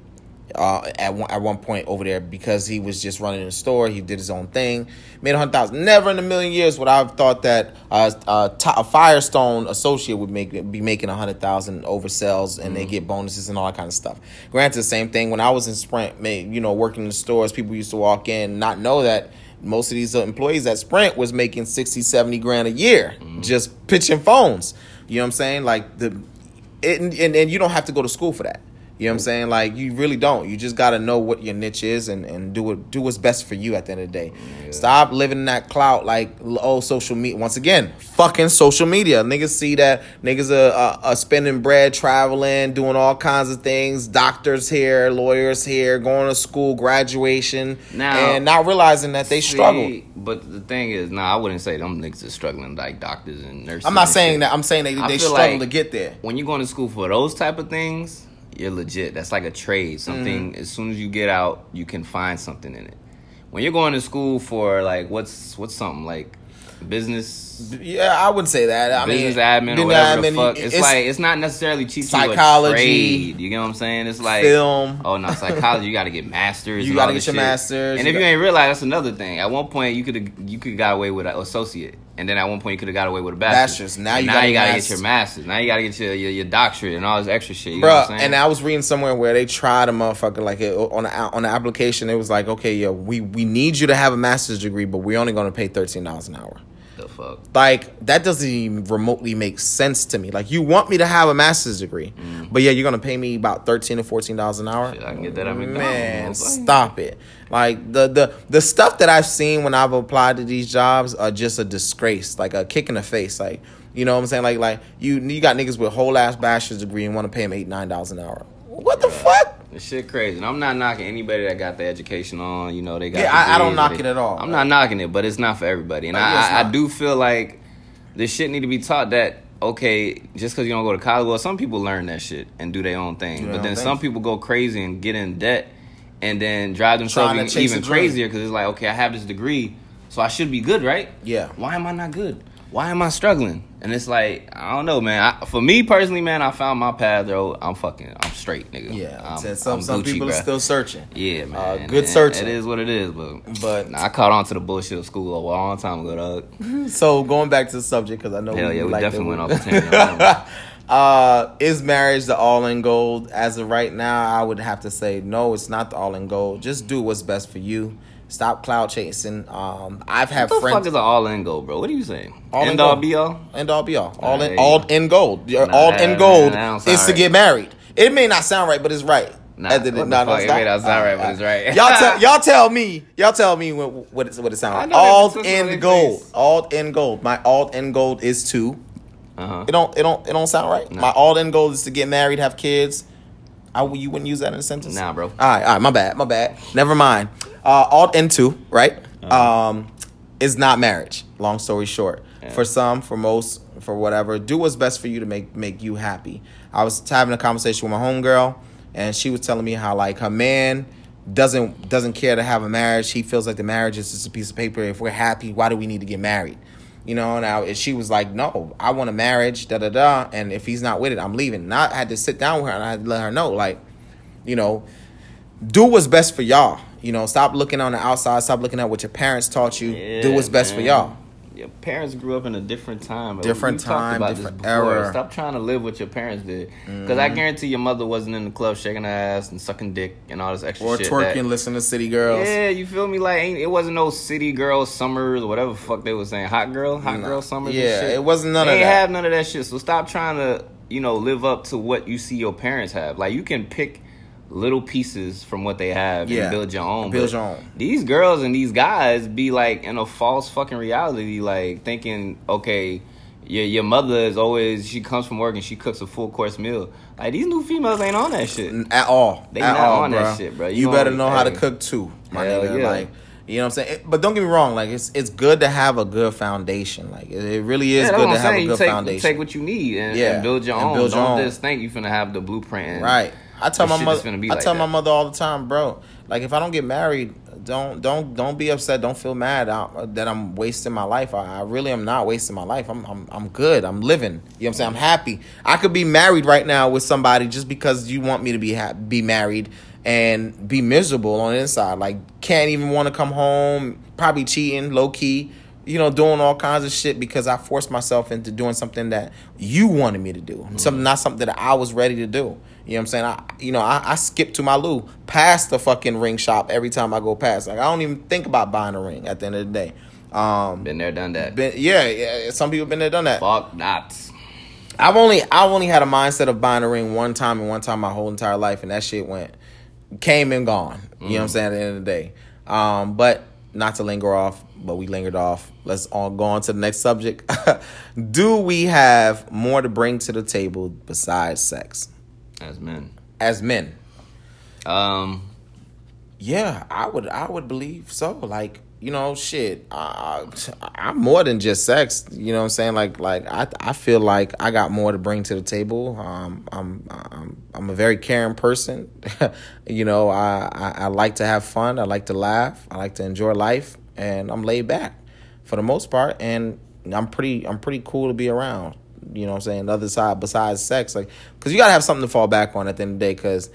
Uh, at one at one point over there because he was just running the store, he did his own thing, made a hundred thousand. Never in a million years would I have thought that uh, a, Firestone associate would make be making a hundred thousand over sales and they get bonuses and all that kind of stuff. Granted, the same thing when I was in Sprint, made, you know, working in the stores, people used to walk in not know that most of these employees at Sprint was making 60, 70 grand a year just pitching phones. You know what I'm saying? Like the it, and, and, and you don't have to go to school for that. You know what I'm saying? Like you really don't. You just gotta know what your niche is and, and do it do what's best for you at the end of the day. Stop living in that clout like oh social media. Once again, fucking social media. Niggas see that niggas are, are, are spending bread, traveling, doing all kinds of things. Doctors here, lawyers here, going to school, graduation, Now- and not realizing that they See, struggled. But the thing is, nah, I wouldn't say them niggas are struggling like doctors and nurses. I'm not saying shit. that. I'm saying they I they struggle like to get there. When you're going to school for those type of things, you're legit. That's like a trade. Something mm. as soon as you get out, you can find something in it. When you're going to school for like what's what's something like business Yeah, I wouldn't say that. I business mean, admin or whatever admin, the fuck. It's, like it's not necessarily teaching Psychology, you a. You get what I'm saying? It's like film. Oh no, psychology. You got to get masters. You gotta get your shit. masters, And you if you ain't realize, that's another thing. At one point, you could have you could got away with an associate, and then at one point you could have got away with a bachelor's. Bachelor's. Now you now gotta you gotta get your masters. Now you gotta get your your, your doctorate and all this extra shit. You know what I'm saying? and I was reading somewhere where they tried a motherfucker like it, on the on the application. It was like, okay, yo, we we need you to have a master's degree, but we're only going to pay thirteen dollars an hour. The fuck. Like that doesn't even remotely make sense to me. Like you want me to have a master's degree, but yeah, you're gonna pay me about thirteen to fourteen dollars an hour. Mm. Shit, I can get that at McDonald's, Man, stop it! Like the the the stuff that I've seen when I've applied to these jobs are just a disgrace, like a kick in the face. Like you know what I'm saying? Like like you you got niggas with whole ass bachelor's degree and want to pay them eight nine dollars an hour. What the fuck? This shit crazy. And I'm not knocking anybody that got the education on. You know, they got. Yeah, I- I don't knock they- it at all. I'm not knocking it, but it's not for everybody. And I, I, I do feel like this shit need to be taught that okay, just because you don't go to college, well, some people learn that shit and do their own thing, their but then some people go crazy and get in debt and then drive themselves even, even crazier because it's like okay, I have this degree, so I should be good, right? Yeah. Why am I not good? Why am I struggling? And it's like I don't know, man. I, for me personally, man, I found my path. Though I'm fucking, I'm straight, nigga. Yeah, I'm, some I'm some Gucci, people are still searching. Yeah, man. Uh, good and searching. It is what it is, but But- nah, I caught on to the bullshit of school a long time ago, dog. So going back to the subject because I know Hell yeah, we like definitely went off the tangent uh, is marriage the all in gold? As of right now, I would have to say no. It's not the all in gold. Just do what's best for you. Stop cloud chasing. Um, I've had What the friends. fuck is an all in goal, bro? What are you saying? All in End all be all? End all be all. All Nah, in all in gold. Your Nah, all in gold don't is to get married. It may not sound right, but it's right. Nah, the- what the no, no, fuck? it's It may not sound right, but it's right. y'all tell y'all tell me. Y'all tell me what what it, what it sound I like. All put some on in gold. face. All in gold. My all in gold is to. Uh-huh. It don't. It don't. It don't sound right. My all in goal is to get married, have kids. I you wouldn't use that in a sentence. Nah, bro. All right. All right. My bad. My bad. Never mind. Uh, alt into right. Uh-huh. Um, is not marriage. Long story short, Yeah. for some, for most, for whatever, do what's best for you to make make you happy. I was having a conversation with my homegirl, and she was telling me how like her man doesn't doesn't care to have a marriage. He feels like the marriage is just a piece of paper. If we're happy, why do we need to get married? You know, now and she was like, "No, I want a marriage." Da da da. And if he's not with it, I'm leaving. And I had to sit down with her and I had to let her know, like, you know, do what's best for y'all. You know, stop looking on the outside. Stop looking at what your parents taught you. do what's best for y'all. Your parents grew up in a different time. Different We time, about this different before. era. Stop trying to live what your parents did. Because Mm-hmm. I guarantee your mother wasn't in the club shaking her ass and sucking dick and all this extra Or shit. twerking, that- listen to City Girls. Yeah, you feel me? Like ain't, it wasn't no city Girls summers or whatever the fuck they was saying. Hot girl, hot girl summers. Yeah, it wasn't none they of that. have none of that shit. So stop trying to you know live up to what you see your parents have. Like you can pick little pieces from what they have Yeah. and build your own. Build But your own. These girls and these guys be like in a false fucking reality, like thinking, okay, your your mother is always she comes from work and she cooks a full course meal. Like these new females ain't on that shit. at all. They at not all, on that shit, bro. You, You better on- know how to cook too, my Hell nigga. yeah. Like, you know what I'm saying? It- but don't get me wrong. Like, it's it's good to have a good foundation. Like, it, it really is Yeah, good to have saying. a good take, foundation. take what you need and, Yeah, and build your and own. build your Don't own. just think you finna have the blueprint. Right. I tell This my mother. I like tell my mother all the time, bro. Like if I don't get married, don't don't don't be upset. Don't feel mad out, uh, that I'm wasting my life. I, I really am not wasting my life. I'm I'm I'm good. I'm living. You know what I'm saying? I'm happy. I could be married right now with somebody just because you want me to be ha- be married and be miserable on the inside. Like can't even want to come home. Probably cheating, low key. You know, doing all kinds of shit because I forced myself into doing something that you wanted me to do. Something not something that I was ready to do. You know what I'm saying? I you know, I, I skip to my loo past the fucking ring shop every time I go past. Like I don't even think about buying a ring at the end of the day. Um Been there, done that. been, yeah, yeah, some people been there done that. Fuck not. I've only I've only had a mindset of buying a ring one time and one time my whole entire life, and that shit went came and gone. You know what I'm saying? At the end of the day, um, but not to linger off, but we lingered off. Let's all go on to the next subject. Do we have more to bring to the table besides sex As men. as men? Um, Yeah, I would. I would believe so. Like you know, shit. Uh, I'm more than just sex. You know what I'm saying? Like, like I, I feel like I got more to bring to the table. Um, I'm, I'm, I'm a very caring person. you know, I, I, I like to have fun. I like to laugh. I like to enjoy life, and I'm laid back for the most part. And I'm pretty, I'm pretty cool to be around. You know what I'm saying? The other side, besides sex, like, cause you gotta have something to fall back on at the end of the day. Cause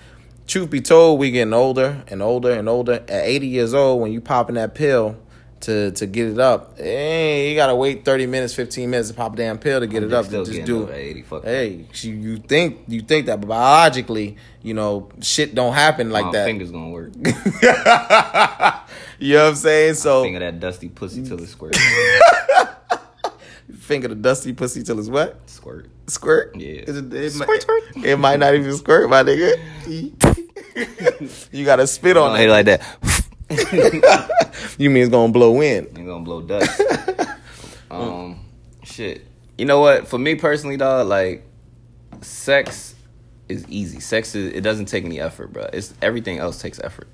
truth be told, we getting older and older and older. At 80 years old, when you popping that pill to to get it up, hey, you gotta wait 30 minutes, 15 minutes to pop a damn pill to get it up. to just do over 80, fuck. Hey, you, you think you think that, but biologically, you know, shit don't happen like my that. finger's gonna work. you know what I'm saying? So Finger that dusty pussy till it squirt. finger the dusty pussy till it's wet. squirt. Squirt. Yeah. Is it, it, Squirt, might, squirt. it might not even squirt, my nigga. you gotta spit on it. it like that. You mean it's gonna blow in? Ain't gonna blow dust. um, shit. You know what? For me personally, dog, like, sex is easy. Sex is it doesn't take any effort, bro. It's everything else takes effort.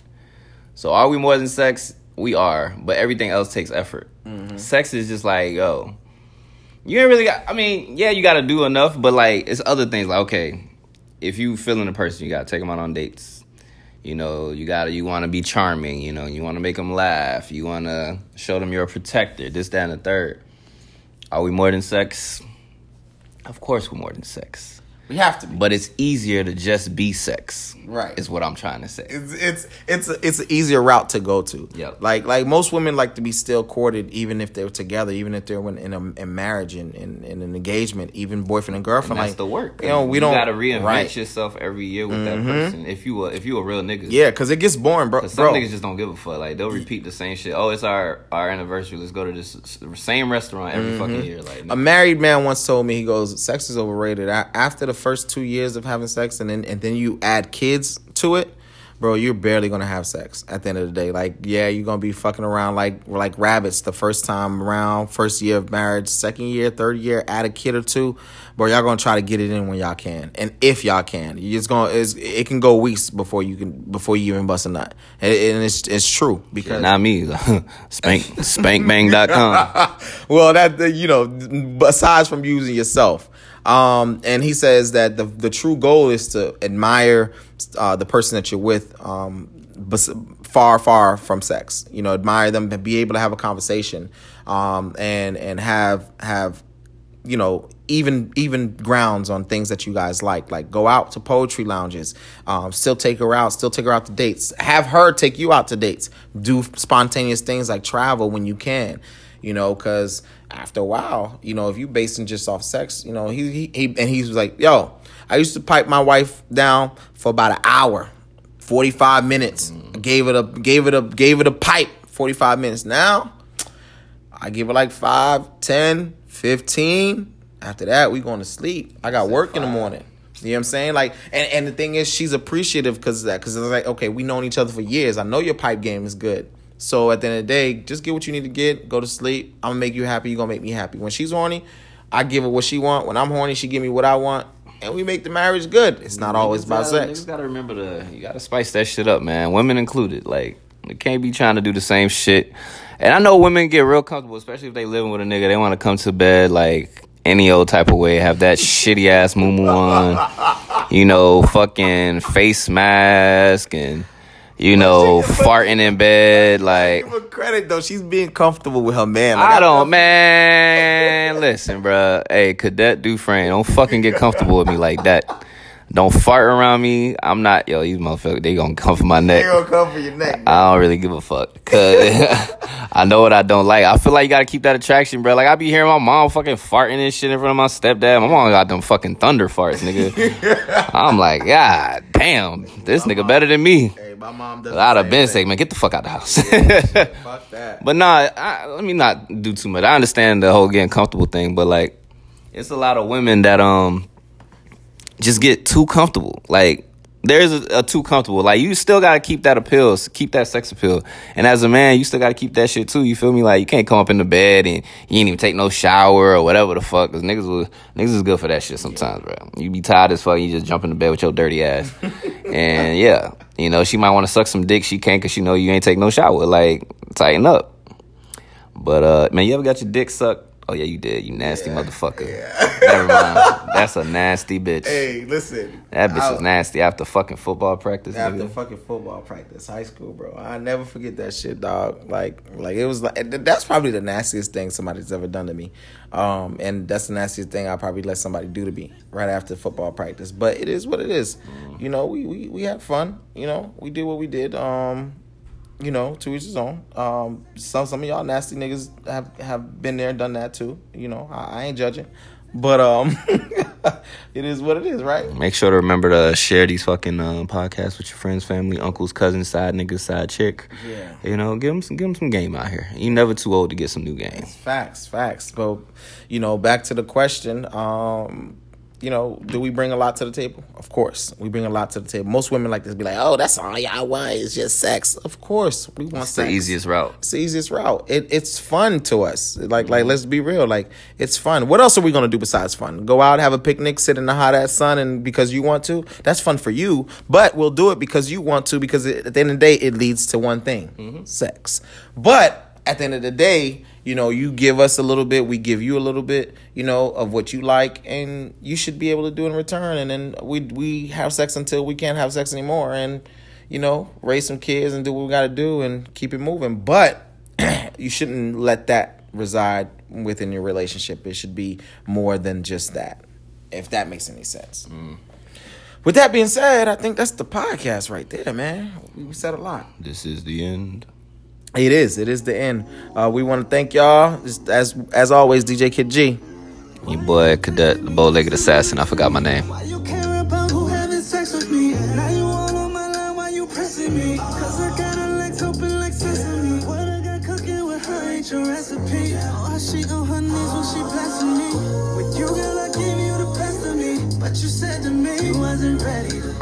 So are we more than sex? We are, but everything else takes effort. Sex is just like, yo, you ain't really got. I mean, yeah, you got to do enough, but like, it's other things. Like, okay, if you feeling a person, you got to take them out on dates. You know, you got to you want to be charming. You know, you want to make them laugh. You want to show them you're a protector. This, that, and the third. Are we more than sex? Of course, we're more than sex. We have to be. But it's easier to just be sex. Right. Is what I'm trying to say. It's it's it's a, it's an easier route to go to. Yeah. Like like most women like to be still courted, even if they're together, even if they're in, in a in marriage and in, in an engagement, even boyfriend and girlfriend. And that's like the work. You know, we don't gotta reinvent right. yourself every year with that mm-hmm. person. If you a, if you a real nigga, Yeah, because it gets boring, bro. some bro. niggas just don't give a fuck. Like they'll repeat the same shit. Oh, it's our our anniversary. Let's go to this same restaurant every mm-hmm. fucking year. Like A married man once told me he goes, "Sex is overrated." A- After the first two years of having sex, and then and then you add kids to it, bro, you're barely gonna have sex at the end of the day. Like, yeah, you're gonna be fucking around like like rabbits the first time around, first year of marriage, second year, third year, add a kid or two, bro. Y'all gonna try to get it in when y'all can, and if y'all can, you just gonna it can go weeks before you can before you even bust a nut, and, and it's it's true because not me. Spank spankbang.com. well, that you know, besides from using yourself, um, and he says that the the true goal is to admire uh, the person that you're with, um, far far from sex. You know, admire them, be able to have a conversation, um, and and have have you know even even grounds on things that you guys like. Like go out to poetry lounges um, still take her out still take her out to dates. Have her take you out to dates. Do spontaneous things like travel when you can you know because after a while you know if you basing just off sex you know he, he, he and he was like yo i used to pipe my wife down for about an hour 45 minutes I gave it a gave it a gave it a pipe 45 minutes now I give it like 5, 10, 15. After that, we going to sleep. I got work in the morning. You know what I'm saying? Like, and, and the thing is, she's appreciative because of that. Because it's like, okay, we known each other for years. I know your pipe game is good. So at the end of the day, just get what you need to get. Go to sleep. I'm gonna make you happy. You gonna make me happy. When she's horny, I give her what she want. When I'm horny, she give me what I want, and we make the marriage good. It's not always about sex. You gotta remember to you gotta spice that shit up, man. Women included. Like you can't be trying to do the same shit. And I know women get real comfortable, especially if they living with a nigga. They want to come to bed like any old type of way, have that shitty ass moo on, you know, fucking face mask and you know farting in bed. Like Give her credit though. She's being comfortable with her man. Like, I don't, man. Listen, bruh. Hey, Cadet Dufresne, don't fucking get comfortable with me like that. Don't fart around me. I'm not, yo, these motherfuckers, they gonna come for my neck. They gonna come for your neck. I don't really give a fuck. Cause I know what I don't like. I feel like you gotta keep that attraction, bro. Like I be hearing my mom fucking farting and shit in front of my stepdad. My mom got them fucking thunder farts, nigga. I'm like, God damn, this nigga better than me. Hey, my mom does. I'd have been saying, man, get the fuck out the house. thing. Fuck that. But nah, I, let me not do too much. I understand the whole getting comfortable thing, but like, it's a lot of women that um just get too comfortable. Like, there's a, a too comfortable. Like, you still gotta keep that appeal, keep that sex appeal. And as a man, you still gotta keep that shit too. You feel me? Like, you can't come up in the bed and you ain't even take no shower or whatever the fuck. Cause niggas will, niggas is good for that shit sometimes, bro. You be tired as fuck, you just jump in the bed with your dirty ass. and yeah, you know, she might want to suck some dick. She can't cause she know you ain't take no shower. Like, tighten up. But uh, man, you ever got your dick sucked? Oh yeah, you did. You nasty motherfucker. Never mind. That's a nasty bitch. Hey, listen. that bitch I- was nasty after fucking football practice. After nigga. fucking football practice, high school, bro. I never forget that shit, dog. Like, like it was like that's probably the nastiest thing somebody's ever done to me, um, and that's the nastiest thing I probably let somebody do to me right after football practice. But it is what it is. You know, we we we had fun. You know, we did what we did. Um, you know, to each his own. Um, some some of y'all nasty niggas have have been there, done that too. You know, I, I ain't judging, but um, it is what it is, right? Make sure to remember to share these fucking uh, podcasts with your friends, family, uncles, cousins, side niggas, side chick. Yeah. You know, give them some, give them some game out here. You never too old to get some new game. Facts, facts. But you know, back to the question. Um, you know, do we bring a lot to the table? Of course, we bring a lot to the table. Most women like this be like, "Oh, that's all y'all want is just sex." Of course, we want It's the easiest route. It's the easiest route. It, it's fun to us. Like, like let's be real. Like, it's fun. What else are we gonna do besides fun? Go out, have a picnic, sit in the hot ass sun, and because you want to. That's fun for you. But we'll do it because you want to. Because it, at the end of the day, it leads to one thing: mm-hmm. sex. But at the end of the day, you know, you give us a little bit, we give you a little bit, you know, of what you like, and you should be able to do in return. And then we we have sex until we can't have sex anymore, and you know, raise some kids and do what we got to do and keep it moving. But you shouldn't let that reside within your relationship. It should be more than just that, if that makes any sense. Mm. With that being said, I think that's the podcast right there, man. We said a lot. This is the end. It is. It is the end. Uh, we want to thank y'all. Just As as always, DJ Kid G. Your boy, Cadet, the bow-legged assassin. I forgot my name. Why you care about who having sex with me? Now you all on my line, why you pressing me? Cause I got her legs open like sesame. What I got cooking with her ain't your recipe. Oh, she on her knees when she blessing me. With you, girl, I give you the best of me. But you said to me you wasn't ready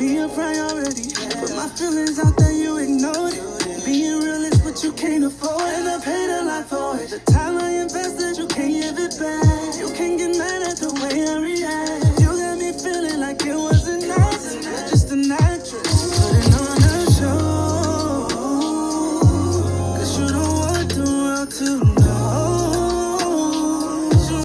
be a priority. but my feelings out there, you ignored it. Being real is what you can't afford, and I paid a lot for it. The time I invested, you can't give it back. You can't get mad at the way I react.